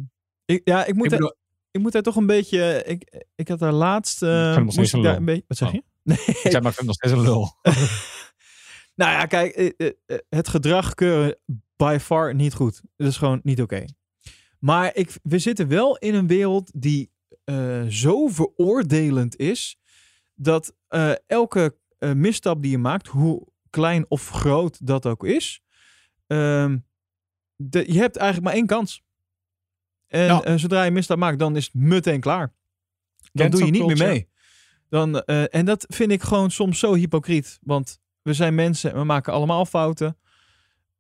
Ik, ja, ik moet, ik er- moet daar toch een beetje. Ik, ik had daar laatst. moest ik een daar lul. een beetje. Wat zeg Oh. je? Nee. ik zeg maar, ik vind nog steeds een lul. nou ja, kijk, eh, eh, het gedrag keuren by far niet goed. Dat is gewoon niet oké. Maar ik, we zitten wel in een wereld die zo veroordelend is dat elke misstap die je maakt, hoe klein of groot dat ook is, ehm, de, je hebt eigenlijk maar één kans. En Ja. eh, zodra je misstap maakt, dan is het meteen klaar. Dan doe je niet meer mee. Dan, eh, en dat vind ik gewoon soms zo hypocriet. Want we zijn mensen en we maken allemaal fouten.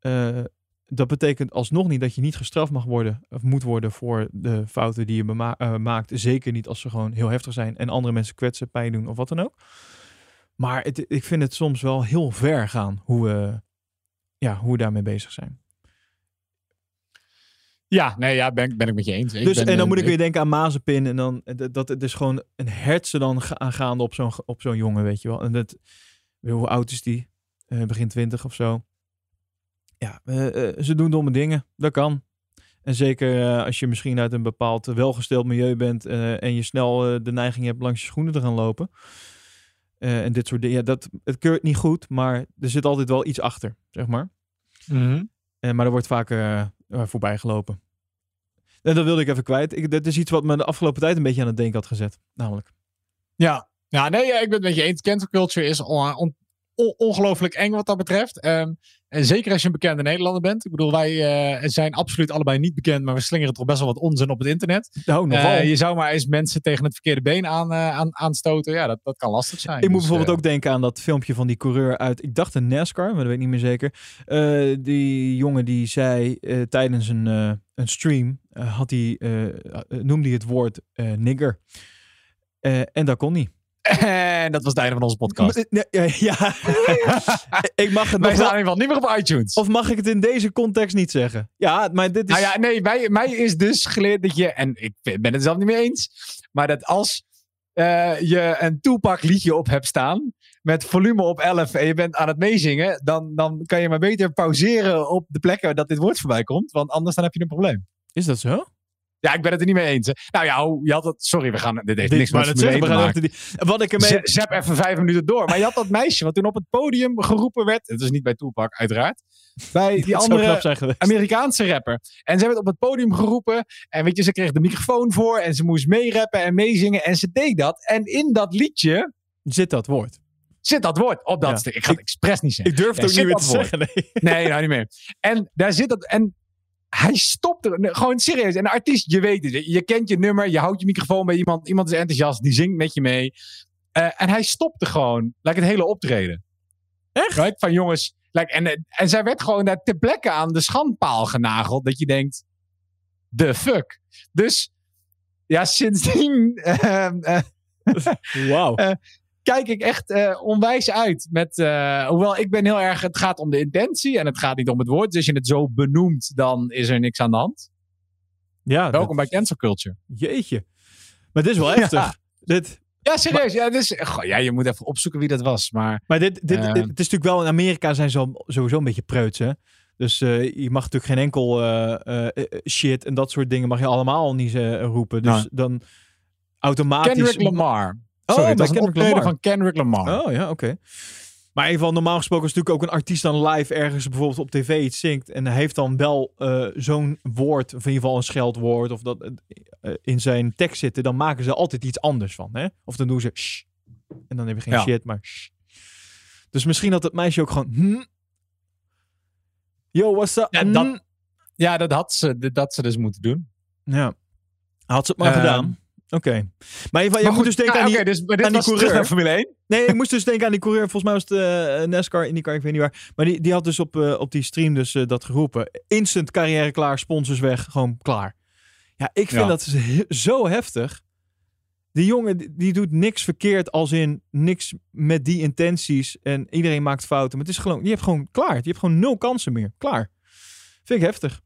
Eh, dat betekent alsnog niet dat je niet gestraft mag worden of moet worden voor de fouten die je maakt. Zeker niet als ze gewoon heel heftig zijn en andere mensen kwetsen, pijn doen of wat dan ook. Maar het, ik vind het soms wel heel ver gaan hoe we, ja, hoe we daarmee bezig zijn. Ja, nee, ja, ben, ik- ben ik met je eens. Ik dus, ben, en dan eh, moet ik weer denken aan Mazepin. En dan, eh, dat, dat het is gewoon een hertse dan ga- aangaande op zo'n op zo'n jongen, weet je wel. En dat, hoe oud is die? Eh, begin twintig of zo. Ja, ze doen domme dingen. Dat kan. En zeker als je misschien uit een bepaald welgesteld milieu bent en je snel de neiging hebt langs je schoenen te gaan lopen. Eh, en dit soort dingen. Ja, dat, het keurt niet goed, maar er zit altijd wel iets achter, zeg maar. Mhm. Eh, maar er wordt vaak eh, voorbij gelopen. En dat wilde ik even kwijt. Ik, dat is iets wat me de afgelopen tijd een beetje aan het denken had gezet. Namelijk. Ja, ja nee, ja, ik ben het met je eens. Cancel culture is on- on- on- ongelooflijk eng wat dat betreft. Ehm, en zeker als je een bekende Nederlander bent. Ik bedoel, wij eh, zijn absoluut allebei niet bekend, maar we slingeren toch best wel wat onzin op het internet. Nou, je zou maar eens mensen tegen het verkeerde been aan, eh, aan, aanstoten. Ja, dat, dat kan lastig zijn. ik moet Dus, bijvoorbeeld ook denken aan dat filmpje van die coureur uit, ik dacht een NASCAR, maar dat weet ik niet meer zeker. Die jongen die zei tijdens een, een stream, had hij, noemde hij het woord nigger. En dat kon niet. En dat was het einde van onze podcast. Ja, ik mag het Wij staan in ieder geval niet meer op iTunes. Of mag ik het in deze context niet zeggen? Ja, maar dit is... Nou ja, nee, mij, mij is dus geleerd dat je, en ik ben het zelf niet mee eens, maar dat als eh, je een Tupac liedje op hebt staan, met volume op 11 en je bent aan het meezingen, dan, dan kan je maar beter pauzeren op de plekken dat dit woord voorbij komt, want anders dan heb je een probleem. Is dat zo? Ja, ik ben het er niet mee eens. hè. Nou ja, hoe- je had het... Sorry, we gaan... Dit heeft Dit niks maar met dat zeggen, we 1 gaan die- Wat ik ermee... Zep even vijf minuten door. Maar je had dat meisje wat toen op het podium geroepen werd. Het is niet bij Toepak, uiteraard. Bij die dat andere. Amerikaanse rapper. En ze werd op het podium geroepen. En weet je, ze kreeg de microfoon voor. En ze moest meerappen en meezingen. En ze deed dat. En in dat liedje Zit dat woord. zit dat woord op dat Ja. stuk. Ik ga het expres niet zeggen. Ik durf het Ja, ook niet meer te dat woord. zeggen. Nee. Nee, nou niet meer. En daar zit dat. En hij stopt er. Gewoon serieus. En de artiest, je weet het. Je kent je nummer. Je houdt je microfoon bij iemand. Iemand is enthousiast. Die zingt met je mee. Eh, en hij stopte gewoon. Like het hele optreden. Echt? Right? Van jongens. Like, en, en zij werd gewoon daar ter plekke aan de schandpaal genageld. Dat je denkt. The fuck. Dus. Ja, sindsdien. eh, eh, Wauw. Kijk ik echt eh, onwijs uit. Met, eh, hoewel ik ben heel erg, het gaat om de intentie en het gaat niet om het woord. Dus als je het zo benoemt, dan is er niks aan de hand. Ja, Welkom dat- bij Cancel Culture. Jeetje. Maar dit is wel heftig. Dit, Ja, serieus. Ja, dus, goh, ja, je moet even opzoeken wie dat was. Maar maar dit, dit, Eh. het is natuurlijk wel... In Amerika zijn ze sowieso een beetje preuts, hè? Dus eh, je mag natuurlijk geen enkel shit en dat soort dingen mag je allemaal niet roepen. Dus Nou. dan automatisch... Kendrick Lamar. Oh, Sorry, bij een Kendrick optreden Lamar. van Kendrick Lamar. Oh ja, oké. Maar in ieder geval, normaal gesproken is natuurlijk ook een artiest dan live ergens bijvoorbeeld op tv iets zingt. En hij heeft dan wel eh, zo'n woord, of in ieder geval een scheldwoord, of dat eh, in zijn tekst zitten. Dan maken ze altijd iets anders van. Hè? Of dan doen ze shh. En dan heb je geen Ja. shit, maar shh. Dus misschien had het meisje ook gewoon. Hm? Yo, what's up? Ja, dat- Hm? Ja, dat had ze, dat ze dus moeten doen. Ja. Had ze het maar Ehm, gedaan. Oké. Maar je Maar moet goed, dus denken nou, aan die... dus, maar dit aan die coureur. naar Formule 1. Nee, ik moest dus denken aan die coureur. Volgens mij was het eh NASCAR, IndyCar, ik weet niet waar. Maar die, die had dus op, eh, op die stream dus dat geroepen. Instant carrière klaar, sponsors weg, gewoon klaar. Ja, ik vind Ja. dat zo heftig. Die jongen, die doet niks verkeerd als in niks met die intenties. En iedereen maakt fouten. Maar het is gewoon, je hebt gewoon klaar. Je hebt gewoon nul kansen meer. Klaar. Vind ik heftig.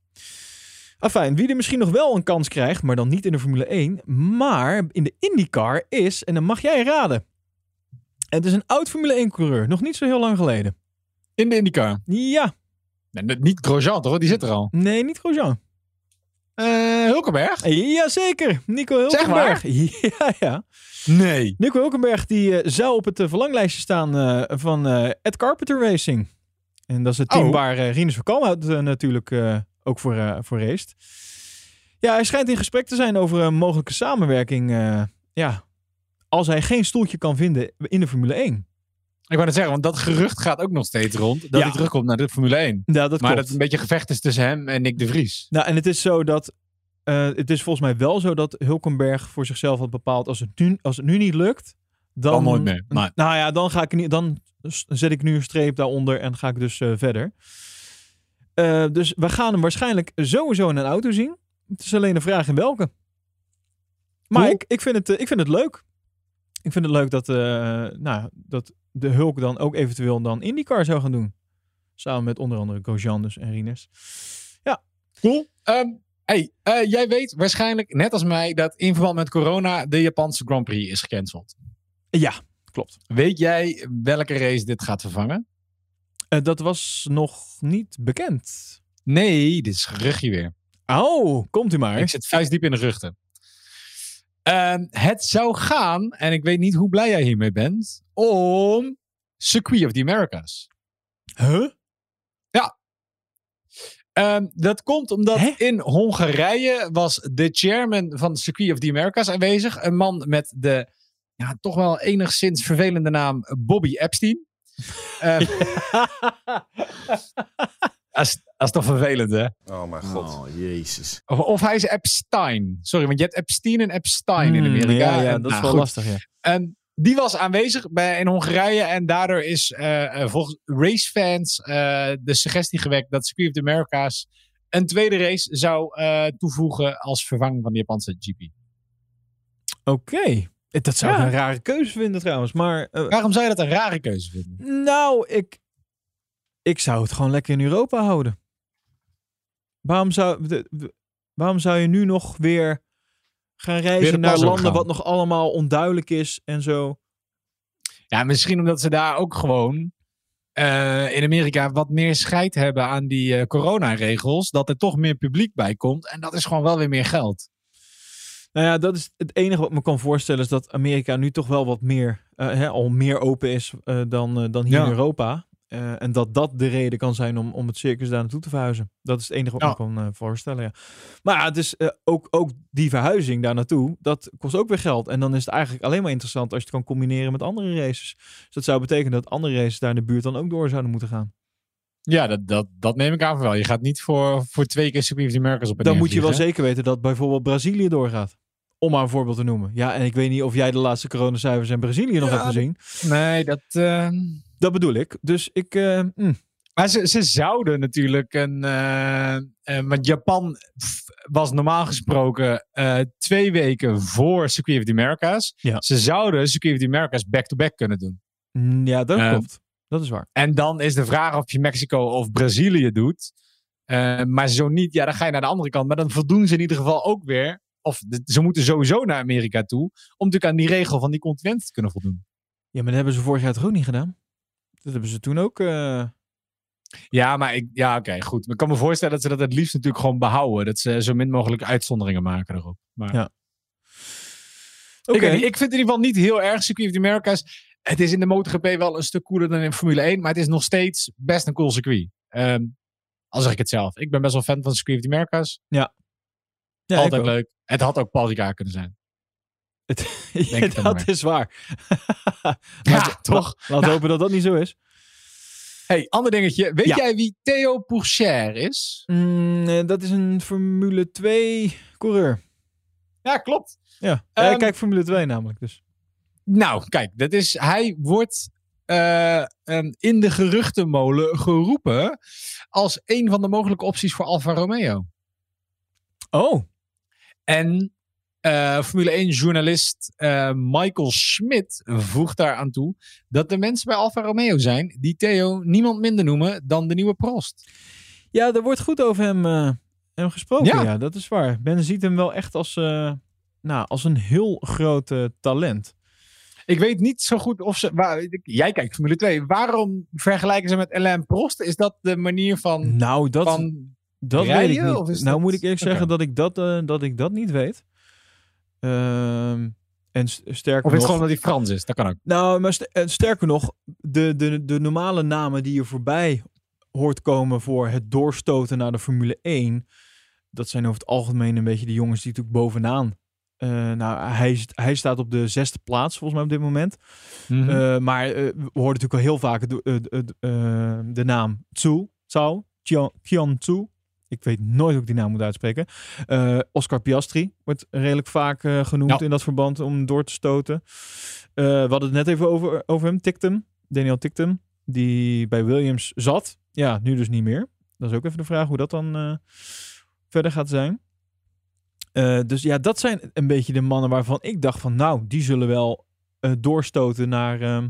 Afijn, wie er misschien nog wel een kans krijgt, maar dan niet in de Formule 1, maar in de IndyCar is, en dan mag jij raden. Het is een oud Formule 1-coureur, nog niet zo heel lang geleden. In de IndyCar. Ja, Nee, niet Grosjean, toch? Die zit er al. nee, niet Grosjean. Eh Hulkenberg? Jazeker, Nico Zeg Hulkenberg. Ja, ja. Nee. Nico Hulkenberg die eh, zou op het eh, verlanglijstje staan eh, van eh Ed Carpenter Racing. En dat is het team Oh. waar eh Rinus van Kalmhout eh, natuurlijk eh, ook voor, eh voor raced. Ja, hij schijnt in gesprek te zijn over een mogelijke samenwerking. eh, ja, als hij geen stoeltje kan vinden in de Formule 1. Ik wou net zeggen, want dat gerucht gaat ook nog steeds rond. Dat Ja. hij terugkomt naar de Formule 1. Ja, dat maar klopt. dat het een beetje gevecht is tussen hem en Nick de Vries. Nou, en het is zo dat. eh, het is volgens mij wel zo dat Hulkenberg voor zichzelf had bepaald. Als het nu, als het nu niet lukt. Dan, nooit meer, maar- Nou ja, dan, ga ik niet, dan zet ik nu een streep daaronder en ga ik dus verder. Eh, dus we gaan hem waarschijnlijk sowieso in een auto zien. Het is alleen de vraag in welke. Maar Cool. ik, ik, vind het, eh, ik vind het leuk. Ik vind het leuk dat, eh, nou, dat de Hulk dan ook eventueel dan IndyCar zou gaan doen. Samen met onder andere Grosjean dus en Rinus. Cool. Ehm, hey, jij weet waarschijnlijk, net als mij, dat in verband met corona de Japanse Grand Prix is gecanceld. Ja, klopt. Weet jij welke race dit gaat vervangen? Eh, dat was nog niet bekend. Nee, dit is geruchtje weer. Oh, komt u maar. Ik zit vuistdiep in de geruchten. Ehm, het zou gaan, en ik weet niet hoe blij jij hiermee bent, om Circuit of the Americas. Huh? Ehm, dat komt omdat Hè? in Hongarije was de chairman van Circuit of the Americas aanwezig. Een man met de ja, toch wel enigszins vervelende naam Bobby Epstein. Ehm, dat, is, dat is toch vervelend, hè? Oh mijn god. Oh, jezus. Of, of hij is Epstein. Sorry, want je hebt Epstein en Epstein in Hmm, Amerika. Ja, ja En, dat is nou, wel goed. lastig, ja. En die was aanwezig bij, in Hongarije. En daardoor is eh, eh, volgens racefans eh, de suggestie gewekt dat Circuit of the Americas een tweede race zou eh, toevoegen als vervanging van de Japanse GP. Oké. Dat zou ik Ja. een rare keuze vinden trouwens. Maar eh, Waarom zou je dat een rare keuze vinden? nou, ik, ik zou het gewoon lekker in Europa houden. Waarom zou, de- de- waarom zou je nu nog weer gaan reizen Weer naar landen wat nog allemaal onduidelijk is en zo? Ja, misschien omdat ze daar ook gewoon eh, in Amerika wat meer scheid hebben aan die eh, coronaregels. Dat er toch meer publiek bij komt. En dat is gewoon wel weer meer geld. Nou ja, dat is het enige wat me kan voorstellen is dat Amerika nu toch wel wat meer, eh, hè, al meer open is eh, dan, eh, dan hier Ja. in Europa. En dat dat de reden kan zijn om, om het circus daar naartoe te verhuizen. Dat is het enige wat Ja. me kan voorstellen, ja. Maar het is ook, ook die verhuizing daar naartoe, dat kost ook weer geld. En dan is het eigenlijk alleen maar interessant als je het kan combineren met andere races. Dus dat zou betekenen dat andere races daar in de buurt dan ook door zouden moeten gaan. Ja, dat, dat, dat neem ik aan van wel. Je gaat niet voor, voor twee keer of the Americas op en Dan moet je wel zeker weten dat bijvoorbeeld Brazilië doorgaat. Om maar een voorbeeld te noemen. Ja, en ik weet niet of jij de laatste coronacijfers in Brazilië nog Ja, hebt gezien. Nee, dat... eh, Dat bedoel ik. Dus ik. eh, mm. Maar ze, ze zouden natuurlijk een. eh, eh, want Japan was normaal gesproken eh, twee weken voor Circuit of the Americas. Ja. Ze zouden Circuit of the Americas back-to-back kunnen doen. Mm, Ja, dat klopt. Dat is waar. En dan is de vraag of je Mexico of Brazilië doet. Eh, maar zo niet, ja, dan ga je naar de andere kant. Maar dan voldoen ze in ieder geval ook weer. Of de- ze moeten sowieso naar Amerika toe. Om natuurlijk aan die regel van die continenten te kunnen voldoen. Ja, maar dat hebben ze vorig jaar toch ook niet gedaan? Dat hebben ze toen ook. eh, Ja, maar ik, ja, oké, goed. Maar ik kan me voorstellen dat ze dat het liefst natuurlijk gewoon behouden. Dat ze zo min mogelijk uitzonderingen maken erop. Maar Ja. Ik, Oké. niet, ik vind het in ieder geval niet heel erg Circuit of the Americas. Het is in de MotoGP wel een stuk cooler dan in Formule 1. Maar het is nog steeds best een cool circuit. Ehm al zeg ik het zelf. Ik ben best wel fan van Circuit of the Americas. Ja, ik Altijd leuk. Het had ook Paul Ricard kunnen zijn. Ja, dan dat maar. is waar. Ja, toch? Laten we Nou. hopen dat dat niet zo is. Hey, ander dingetje. Weet Ja. jij wie Theo Pourchaire is? Mm, eh, dat is een Formule 2 coureur. Ja, klopt. Ja, Ehm, Eh, kijk Formule 2 namelijk. Dus. Nou, kijk, dat is, hij wordt eh, ehm, in de geruchtenmolen geroepen als een van de mogelijke opties voor Alfa Romeo. Oh, En eh, Formule 1 journalist eh, Michael Schmidt voegt daar aan toe dat de mensen bij Alfa Romeo zijn die Theo niemand minder noemen dan de nieuwe Prost. ja, er wordt goed over hem, hem gesproken. Ja. Ja. dat is waar. Men ziet hem wel echt als, nou, als een heel groot talent. Ik weet niet zo goed of ze. Waar, jij kijkt Formule 2. Waarom vergelijken ze met Alain Prost? Is dat de manier van. Nou, dat, van dat weet rijden, ik niet. of is nou dat- moet ik eerlijk Oké. zeggen dat ik dat, eh, dat ik dat niet weet. Ehm, en st- sterker of is het nog... gewoon dat hij Frans is? Dat kan ook. Nou, maar st- sterker nog, de, de, de normale namen die je voorbij hoort komen voor het doorstoten naar de Formule 1, dat zijn over het algemeen een beetje de jongens die natuurlijk bovenaan. Eh, nou, hij, hij staat op de zesde plaats volgens mij op dit moment. Mhm. Eh, maar eh, we horen natuurlijk al heel vaak de, de, naam Tsu, Tsao, Tian Tsu. Ik weet nooit hoe ik die naam moet uitspreken. Oscar Piastri wordt redelijk vaak genoemd Ja. in dat verband om door te stoten. We hadden het net even over, over hem, Tictum. Daniel Tictum, die bij Williams zat. Ja, nu dus niet meer. Dat is ook even de vraag hoe dat dan verder gaat zijn. Eh, dus ja, dat zijn een beetje de mannen waarvan ik dacht van... nou, die zullen wel eh, doorstoten naar, ehm,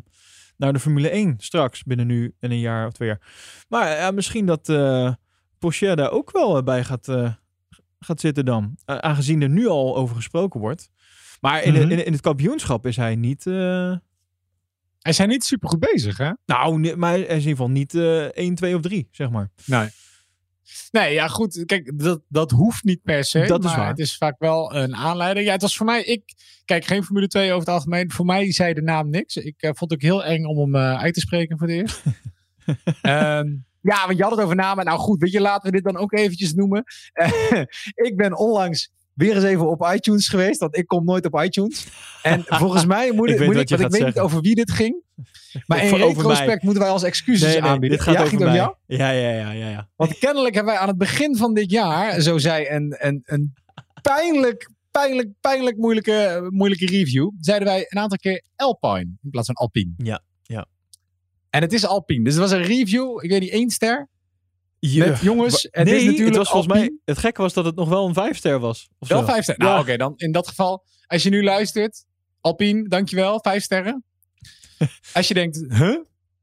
naar de Formule 1 straks. Binnen nu en een jaar of twee jaar. Maar ja, misschien dat eh Porsche daar ook wel eh, bij gaat, eh, gaat zitten dan. Eh, aangezien er nu al over gesproken wordt. Maar in, de- Mhm. in, in het kampioenschap is hij niet... eh, Hij zijn niet super goed bezig, hè? nou, maar hij is in ieder geval niet eh 1, 2 of 3, zeg maar. Nee. Nee, ja, goed. Kijk, dat, dat hoeft niet per se. Dat is maar waar. Het is vaak wel een aanleiding. Ja, het was voor mij. Ik kijk geen Formule 2 over het algemeen. Voor mij zei de naam niks. Ik eh, vond het ook heel eng om hem eh, uit te spreken voor het eerst. Ehm, ja, want je had het over namen. Nou goed, weet je, laten we dit dan ook eventjes noemen. Eh, ik ben onlangs weer eens even op iTunes geweest. Want ik kom nooit op iTunes. En volgens mij moet Ik moet wat ik, want ik weet niet over wie dit ging. Maar in retrospect mij. moeten wij als excuses Nee, nee, aanbieden. dit gaat ja, over jou? Ja, ja, ja, ja, ja. Want kennelijk hebben wij aan het begin van dit jaar, zo zei een, een, een pijnlijk, pijnlijk, pijnlijk moeilijke, moeilijke review, zeiden wij een aantal keer Alpine in plaats van Alpine. Ja, ja. En het is Alpine. Dus het was een review, ik weet niet, één ster. Met, jongens, het nee, is natuurlijk het was volgens mij... Het gekke was dat het nog wel een vijfster was. Of Wel zo. vijf sterren. Nou, Ja. oké, dan in dat geval, als je nu luistert, Alpine, dankjewel, vijf sterren. als je denkt, huh?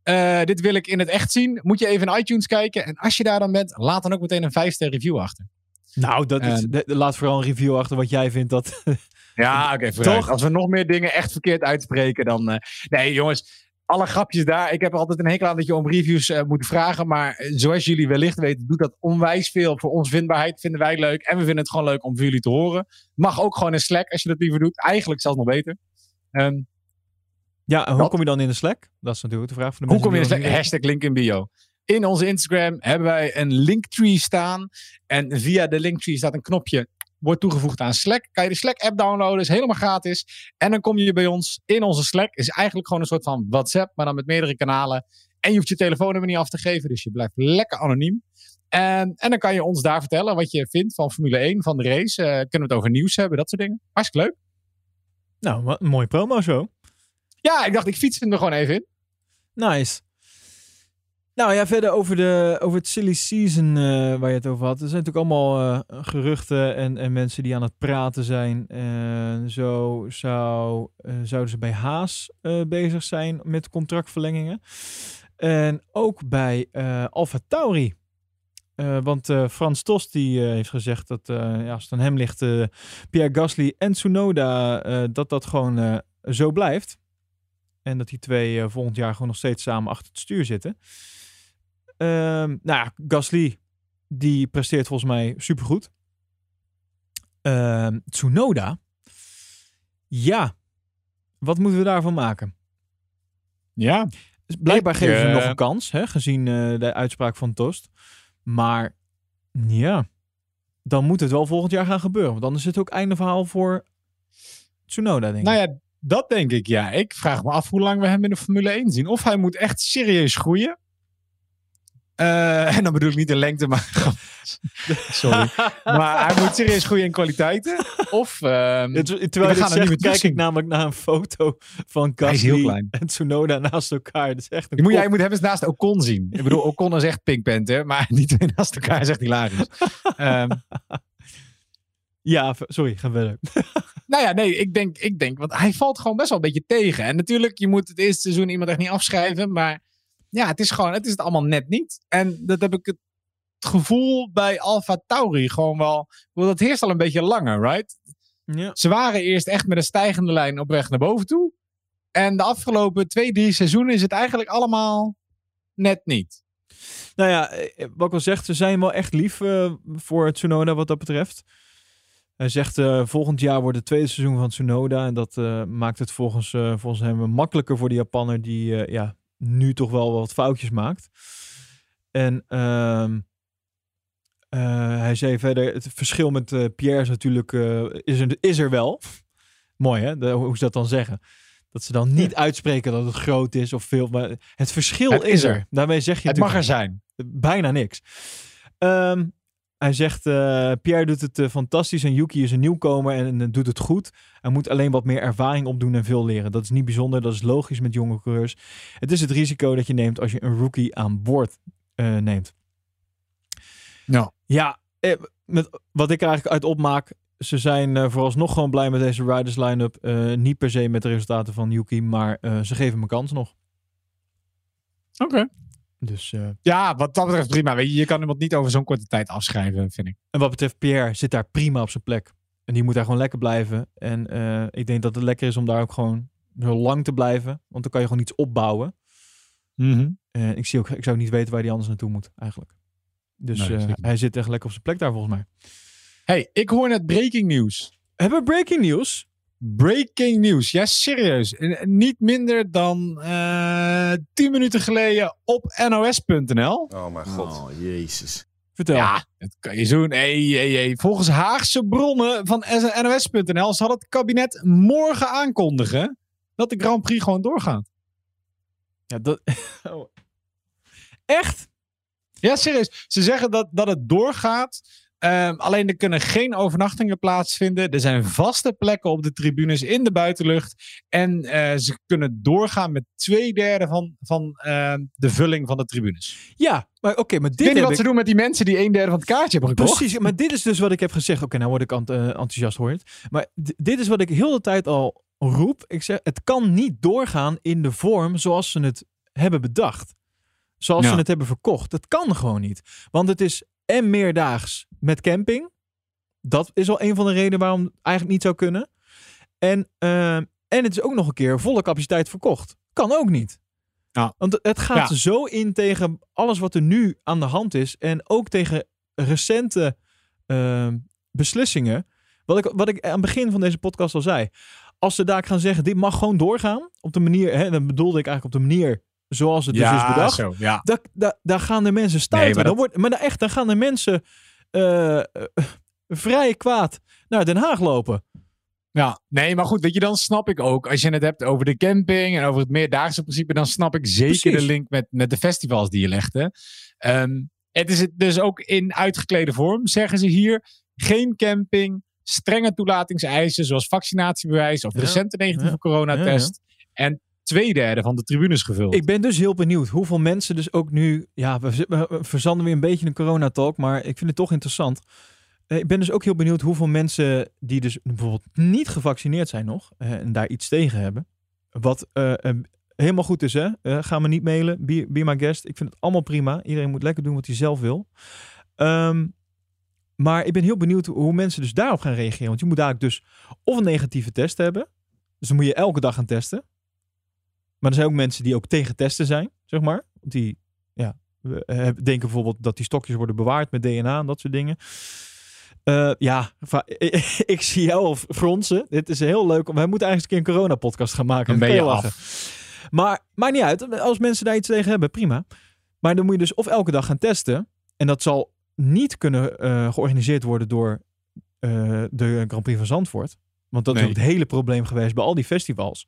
Eh, dit wil ik in het echt zien, moet je even in iTunes kijken. En als je daar dan bent, laat dan ook meteen een vijf ster review achter. Nou, dat is, laat vooral een review achter wat jij vindt dat... Ja, oké. Toch? Als we nog meer dingen echt verkeerd uitspreken, dan... eh, nee, jongens. alle grapjes daar. Ik heb altijd een hekel aan dat je om reviews uh, moet vragen. Maar eh, zoals jullie wellicht weten, doet dat onwijs veel voor ons vindbaarheid. Vinden wij leuk. En we vinden het gewoon leuk om voor jullie te horen. Mag ook gewoon in Slack als je dat liever doet. Eigenlijk zelfs nog beter. Um, ja, en hoe kom je dan in de Slack? Dat is natuurlijk de vraag van de Hoe kom je in de Slack? Hashtag link in bio. In onze Instagram hebben wij een linktree staan. En via de linktree staat een knopje wordt toegevoegd aan Slack. Kan je de Slack app downloaden, is helemaal gratis. En dan kom je bij ons in onze Slack. Is eigenlijk gewoon een soort van WhatsApp, maar dan met meerdere kanalen. En je hoeft je telefoonnummer niet af te geven, dus je blijft lekker anoniem. En, en dan kan je ons daar vertellen wat je vindt van Formule 1, van de race. Uh, kunnen we het over nieuws hebben, dat soort dingen. Hartstikke leuk. Nou, wat een mooie promo zo. Ja, ik dacht, ik fiets hem er gewoon even in. Nice. Nou ja, verder over, de, over het silly season uh, waar je het over had. Er zijn natuurlijk allemaal uh, geruchten en, en mensen die aan het praten zijn. Uh, zo zou, zouden ze bij Haas bezig zijn met contractverlengingen. En ook bij Alfa Tauri. want Frans Tos die, heeft gezegd dat ja, als het aan hem ligt, Pierre Gasly en Tsunoda, dat dat gewoon zo blijft. En dat die twee volgend jaar gewoon nog steeds samen achter het stuur zitten. Um, nou ja, Gasly, die presteert volgens mij supergoed. Um, Tsunoda, ja, wat moeten we daarvan maken? Ja. Dus blijkbaar geven ze nog een kans, hè, gezien uh, de uitspraak van Tost. Maar ja, dan moet het wel volgend jaar gaan gebeuren. Want dan is het ook einde verhaal voor Tsunoda, denk ik. Nou ja, dat denk ik, ja. Ik vraag me af hoe lang we hem in de Formule 1 zien. Of hij moet echt serieus groeien. Uh, en dan bedoel ik niet de lengte, maar. Sorry. maar hij moet serieus groeien in kwaliteiten. Of. Uh, terwijl we gaan er niet meer kijk ik namelijk naar een foto van Gasly en Tsunoda naast elkaar. Dat is echt een je, moet, jij moet hem eens naast Ocon zien. Ik bedoel, Ocon is echt Pink Panther, maar niet naast elkaar is echt hilarisch. um, ja, sorry, ga verder. Nou ja, nee, ik denk, ik denk, want hij valt gewoon best wel een beetje tegen. En natuurlijk, je moet het eerste seizoen iemand echt niet afschrijven, maar ja, het is gewoon, het is het allemaal net niet. En dat heb ik het gevoel bij Alpha Tauri gewoon wel. Dat heerst al een beetje langer, right? Ja. Ze waren eerst echt met een stijgende lijn op weg naar boven toe. En de afgelopen twee, drie seizoenen is het eigenlijk allemaal net niet. Nou ja, eh, wat ik al zeg, ze zijn wel echt lief uh, voor Tsunoda wat dat betreft. Hij zegt uh, volgend jaar wordt het tweede seizoen van Tsunoda. En dat uh, maakt het volgens, volgens hem makkelijker voor de Japanner die ja, nu toch wel wat foutjes maakt. En uh, hij zei verder, het verschil met Pierre is natuurlijk, is, er, is er wel. Mooi hè, de, hoe ze dat dan zeggen. Dat ze dan niet uitspreken dat het groot is of veel. Maar het verschil het is er. Daarmee zeg je het mag er zijn. Bijna niks. Um, hij zegt, uh, Pierre doet het uh, fantastisch en Yuki is een nieuwkomer en, en doet het goed. Hij moet alleen wat meer ervaring opdoen en veel leren. Dat is niet bijzonder, dat is logisch met jonge coureurs. Het is het risico dat je neemt als je een rookie aan boord uh, neemt. Nou. Ja, met wat ik er eigenlijk uit opmaak, ze zijn vooralsnog gewoon blij met deze riders line-up. niet per se met de resultaten van Yuki, maar ze geven hem een kans nog. Oké. Dus, uh, ja, wat dat betreft prima. Weet je, je kan iemand niet over zo'n korte tijd afschrijven, vind ik. En wat betreft Pierre zit daar prima op zijn plek. En die moet daar gewoon lekker blijven. En uh, ik denk dat het lekker is om daar ook gewoon zo lang te blijven. Want dan kan je gewoon iets opbouwen. Mm -hmm. uh, ik, zie ook, ik zou niet weten waar hij anders naartoe moet, eigenlijk. Dus nee, hij zit echt lekker op zijn plek daar, volgens mij. hey, ik hoor net breaking news. Hebben we breaking news? Breaking news. Ja, serieus. Niet minder dan uh, eh, 10 minuten geleden op nos.nl. Oh mijn god. Oh, jezus. Vertel. Ja, dat kan je doen. Hey, hey, hey. Volgens Haagse bronnen van nos.nl zal het kabinet morgen aankondigen dat de Grand Prix gewoon doorgaat. Ja, dat... Oh. Echt? Ja, serieus. Ze zeggen dat, dat het doorgaat Um, alleen er kunnen geen overnachtingen plaatsvinden. Er zijn vaste plekken op de tribunes in de buitenlucht. En uh, ze kunnen doorgaan met twee derde van, van uh, de vulling van de tribunes. Ja, maar oké, okay, maar dit. Ik weet niet wat ik... ze doen met die mensen die een derde van het kaartje hebben gekocht. Precies, maar dit is dus wat ik heb gezegd. Oké, okay, nou word ik ent uh, enthousiast hoor. Maar dit is wat ik heel de tijd al roep. Ik zeg, het kan niet doorgaan in de vorm zoals ze het hebben bedacht. Zoals ja. ze het hebben verkocht. Dat kan gewoon niet. Want het is en meerdaags met camping. Dat is al een van de redenen waarom het eigenlijk niet zou kunnen. En, uh, en het is ook nog een keer volle capaciteit verkocht. Kan ook niet. Ja. Want het gaat Ja. zo in tegen alles wat er nu aan de hand is. En ook tegen recente ehm, beslissingen. Wat ik, wat ik aan het begin van deze podcast al zei. Als ze daar gaan zeggen, dit mag gewoon doorgaan. Op de manier, hè, dan bedoelde ik eigenlijk op de manier zoals het dus is bedacht. zo. Ja. Daar, daar, daar gaan de mensen stuiten. Nee, maar dan wordt, maar dan echt, dan gaan de mensen eh, eh, vrij kwaad naar Den Haag lopen. Ja, nee, maar goed, weet je, dan snap ik ook. Als je het hebt over de camping en over het meerdaagse principe, dan snap ik zeker Precies. de link met, met de festivals die je legde. Ehm, het is het dus ook in uitgeklede vorm, zeggen ze hier. Geen camping, strenge toelatingseisen zoals vaccinatiebewijs of Ja, recente negatieve ja, coronatest. En twee derde van de tribunes gevuld. Ik ben dus heel benieuwd hoeveel mensen dus ook nu... Ja, we, verzanden weer een beetje een coronatalk, maar ik vind het toch interessant. Eh, Ik ben dus ook heel benieuwd hoeveel mensen die dus bijvoorbeeld niet gevaccineerd zijn nog eh, en daar iets tegen hebben. Wat eh, helemaal goed is, hè? Ga me niet mailen. Be, be my guest. Ik vind het allemaal prima. Iedereen moet lekker doen wat hij zelf wil. Ehm, maar ik ben heel benieuwd hoe mensen dus daarop gaan reageren. Want je moet dadelijk dus of een negatieve test hebben. Dus dan moet je elke dag gaan testen. Maar er zijn ook mensen die ook tegen testen zijn, zeg maar. Die ja, we, eh, denken bijvoorbeeld dat die stokjes worden bewaard met DNA en dat soort dingen. Eh, ja, ik zie jou al fronsen. Dit is heel leuk. Wij moeten eigenlijk eens een keer een corona-podcast gaan maken. Dan ben je lachen. Maar maakt niet uit. Als mensen daar iets tegen hebben, prima. Maar dan moet je dus of elke dag gaan testen. En dat zal niet kunnen eh, georganiseerd worden door de Grand Prix van Zandvoort. Want dat Nee. is ook het hele probleem geweest bij al die festivals.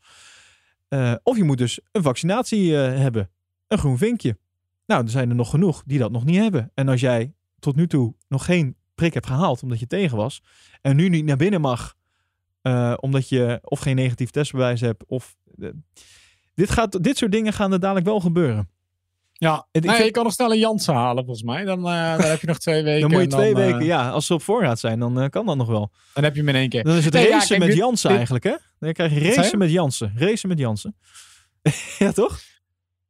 Eh, of je moet dus een vaccinatie eh, hebben. Een groen vinkje. Nou, er zijn er nog genoeg die dat nog niet hebben. En als jij tot nu toe nog geen prik hebt gehaald omdat je tegen was. En nu niet naar binnen mag. eh, omdat je of geen negatief testbewijs hebt. Of, dit, gaat, dit soort dingen gaan er dadelijk wel gebeuren. Ja, ik nee, vind- je kan nog snel een Jansen halen volgens mij. Dan, dan heb je nog twee weken. Dan moet je twee dan, weken, ja, als ze op voorraad zijn, dan kan dat nog wel. Dan heb je hem in één keer. Dan is het Nee, ja, racen kijk, met Jansen eigenlijk, hè? Dan krijg je racen met Jansen. Racen met Jansen. ja, toch?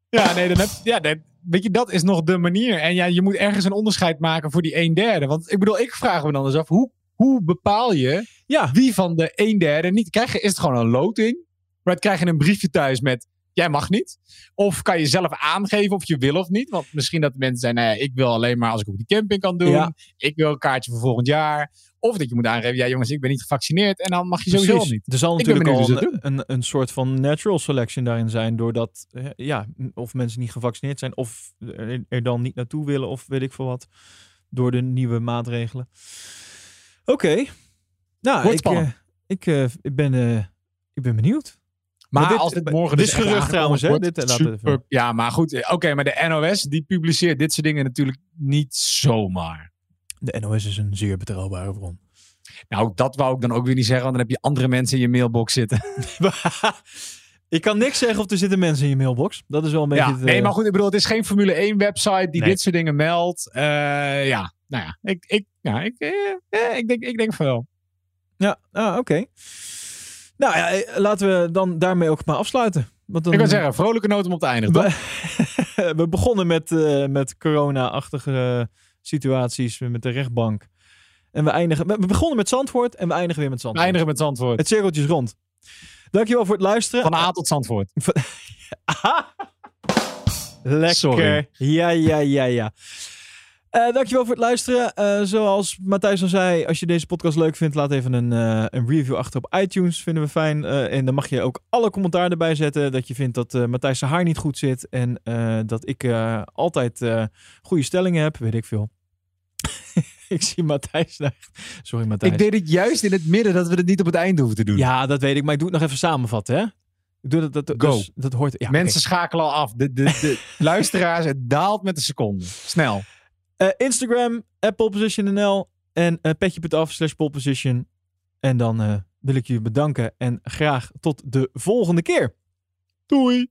Ja, nee, dan heb ja, dat- weet je, dat is nog de manier. En ja, je moet ergens een onderscheid maken voor die een derde. Want ik bedoel, ik vraag me dan eens af, hoe, hoe bepaal je Ja, wie van de een derde niet? Krijg je, is het gewoon een loting? Right, krijg je een briefje thuis met, jij mag niet? Of kan je zelf aangeven of je wil of niet? Want misschien dat mensen zijn, nou ja, ik wil alleen maar als ik op die camping kan doen. Ja. Ik wil een kaartje voor volgend jaar. Of dat je moet aangeven, ja jongens, ik ben niet gevaccineerd. En dan mag je sowieso precies. niet. Er zal natuurlijk al een, een, een soort van natural selection daarin zijn. Doordat, eh, ja, of mensen niet gevaccineerd zijn. Of er, er dan niet naartoe willen. Of weet ik veel wat. Door de nieuwe maatregelen. Oké. Nou, ik, eh, ik, eh, ik, ben, ik ben benieuwd. Maar, Maar dit- als dit morgen dit dus is echt gerucht trouwens, hè? Dit, we Ja, maar goed. Oké, maar de NOS die publiceert dit soort dingen natuurlijk niet zomaar. De NOS is een zeer betrouwbare bron. Nou, dat wou ik dan ook weer niet zeggen, want dan heb je andere mensen in je mailbox zitten. ik kan niks zeggen of er zitten mensen in je mailbox. Dat is wel een beetje... Ja, het, nee, eh, maar goed, ik bedoel, het is geen Formule 1 website die Nee. dit soort dingen meldt. Eh, ja, nou ja, ik, ik, ja, ik, eh, eh, ik, denk, ik denk van wel. Ja, ah, oké. Nou ja, laten we dan daarmee ook maar afsluiten. Want dan, Ik wil zeggen, vrolijke noot om op te eindigen, toch? we, we begonnen met, met corona-achtige situaties met de rechtbank. En we eindigen... We begonnen met Zandvoort en we eindigen weer met We Zandvoort. eindigen met Zandvoort. Het cirkeltje is rond. Dankjewel voor het luisteren. Van A tot Zandvoort. Lekker. Sorry. Ja, ja, ja, ja. Eh, dankjewel voor het luisteren. Eh, zoals Matthijs al zei, als je deze podcast leuk vindt, laat even een, eh, een review achter op iTunes. Vinden we fijn. En dan mag je ook alle commentaar erbij zetten. Dat je vindt dat Matthijs zijn haar niet goed zit. En dat ik altijd goede stellingen heb. Weet ik veel. ik zie Matthijs daar. Sorry, Matthijs. Ik deed het juist in het midden dat we het niet op het einde hoeven te doen. Ja, dat weet ik. Maar ik doe het nog even samenvatten, hè? Ik doe dat, dat, Go. dus dat hoort. Ja, Mensen schakelen al af. De, de, de luisteraars, het daalt met een seconde. Snel. Eh, Instagram, @polepositionnl en uh, petje.af slash poleposition. En dan eh, wil ik jullie bedanken en graag tot de volgende keer. Doei!